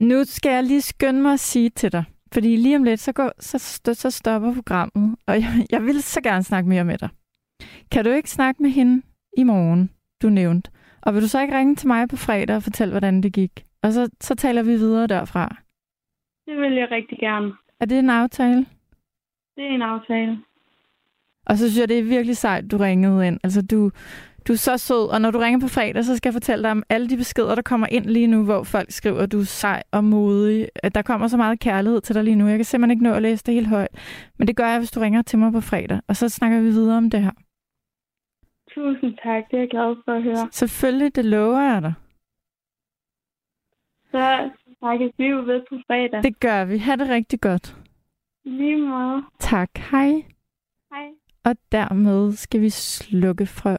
Nu skal jeg lige skynde mig at sige til dig, fordi lige om lidt, så, går, så, så stopper programmet, og jeg, jeg vil så gerne snakke mere med dig. Kan du ikke snakke med hende i morgen, du nævnte? Og vil du så ikke ringe til mig på fredag og fortælle, hvordan det gik? Og så, så taler vi videre derfra. Det vil jeg rigtig gerne. Er det en aftale? Det er en aftale. Og så synes jeg, det er virkelig sejt, du ringede ind. Altså, du, du er så sød, og når du ringer på fredag, så skal jeg fortælle dig om alle de beskeder, der kommer ind lige nu, hvor folk skriver, at du er sej og modig. At der kommer så meget kærlighed til dig lige nu. Jeg kan simpelthen ikke nå at læse det helt højt. Men det gør jeg, hvis du ringer til mig på fredag. Og så snakker vi videre om det her. Tusind tak. Det er jeg glad for at høre. Selvfølgelig, det lover jeg dig. Så snakkes vi jo ved på fredag. Det gør vi. Ha' det rigtig godt. Lige måde. Tak, hej. Hej. Og dermed skal vi slukke for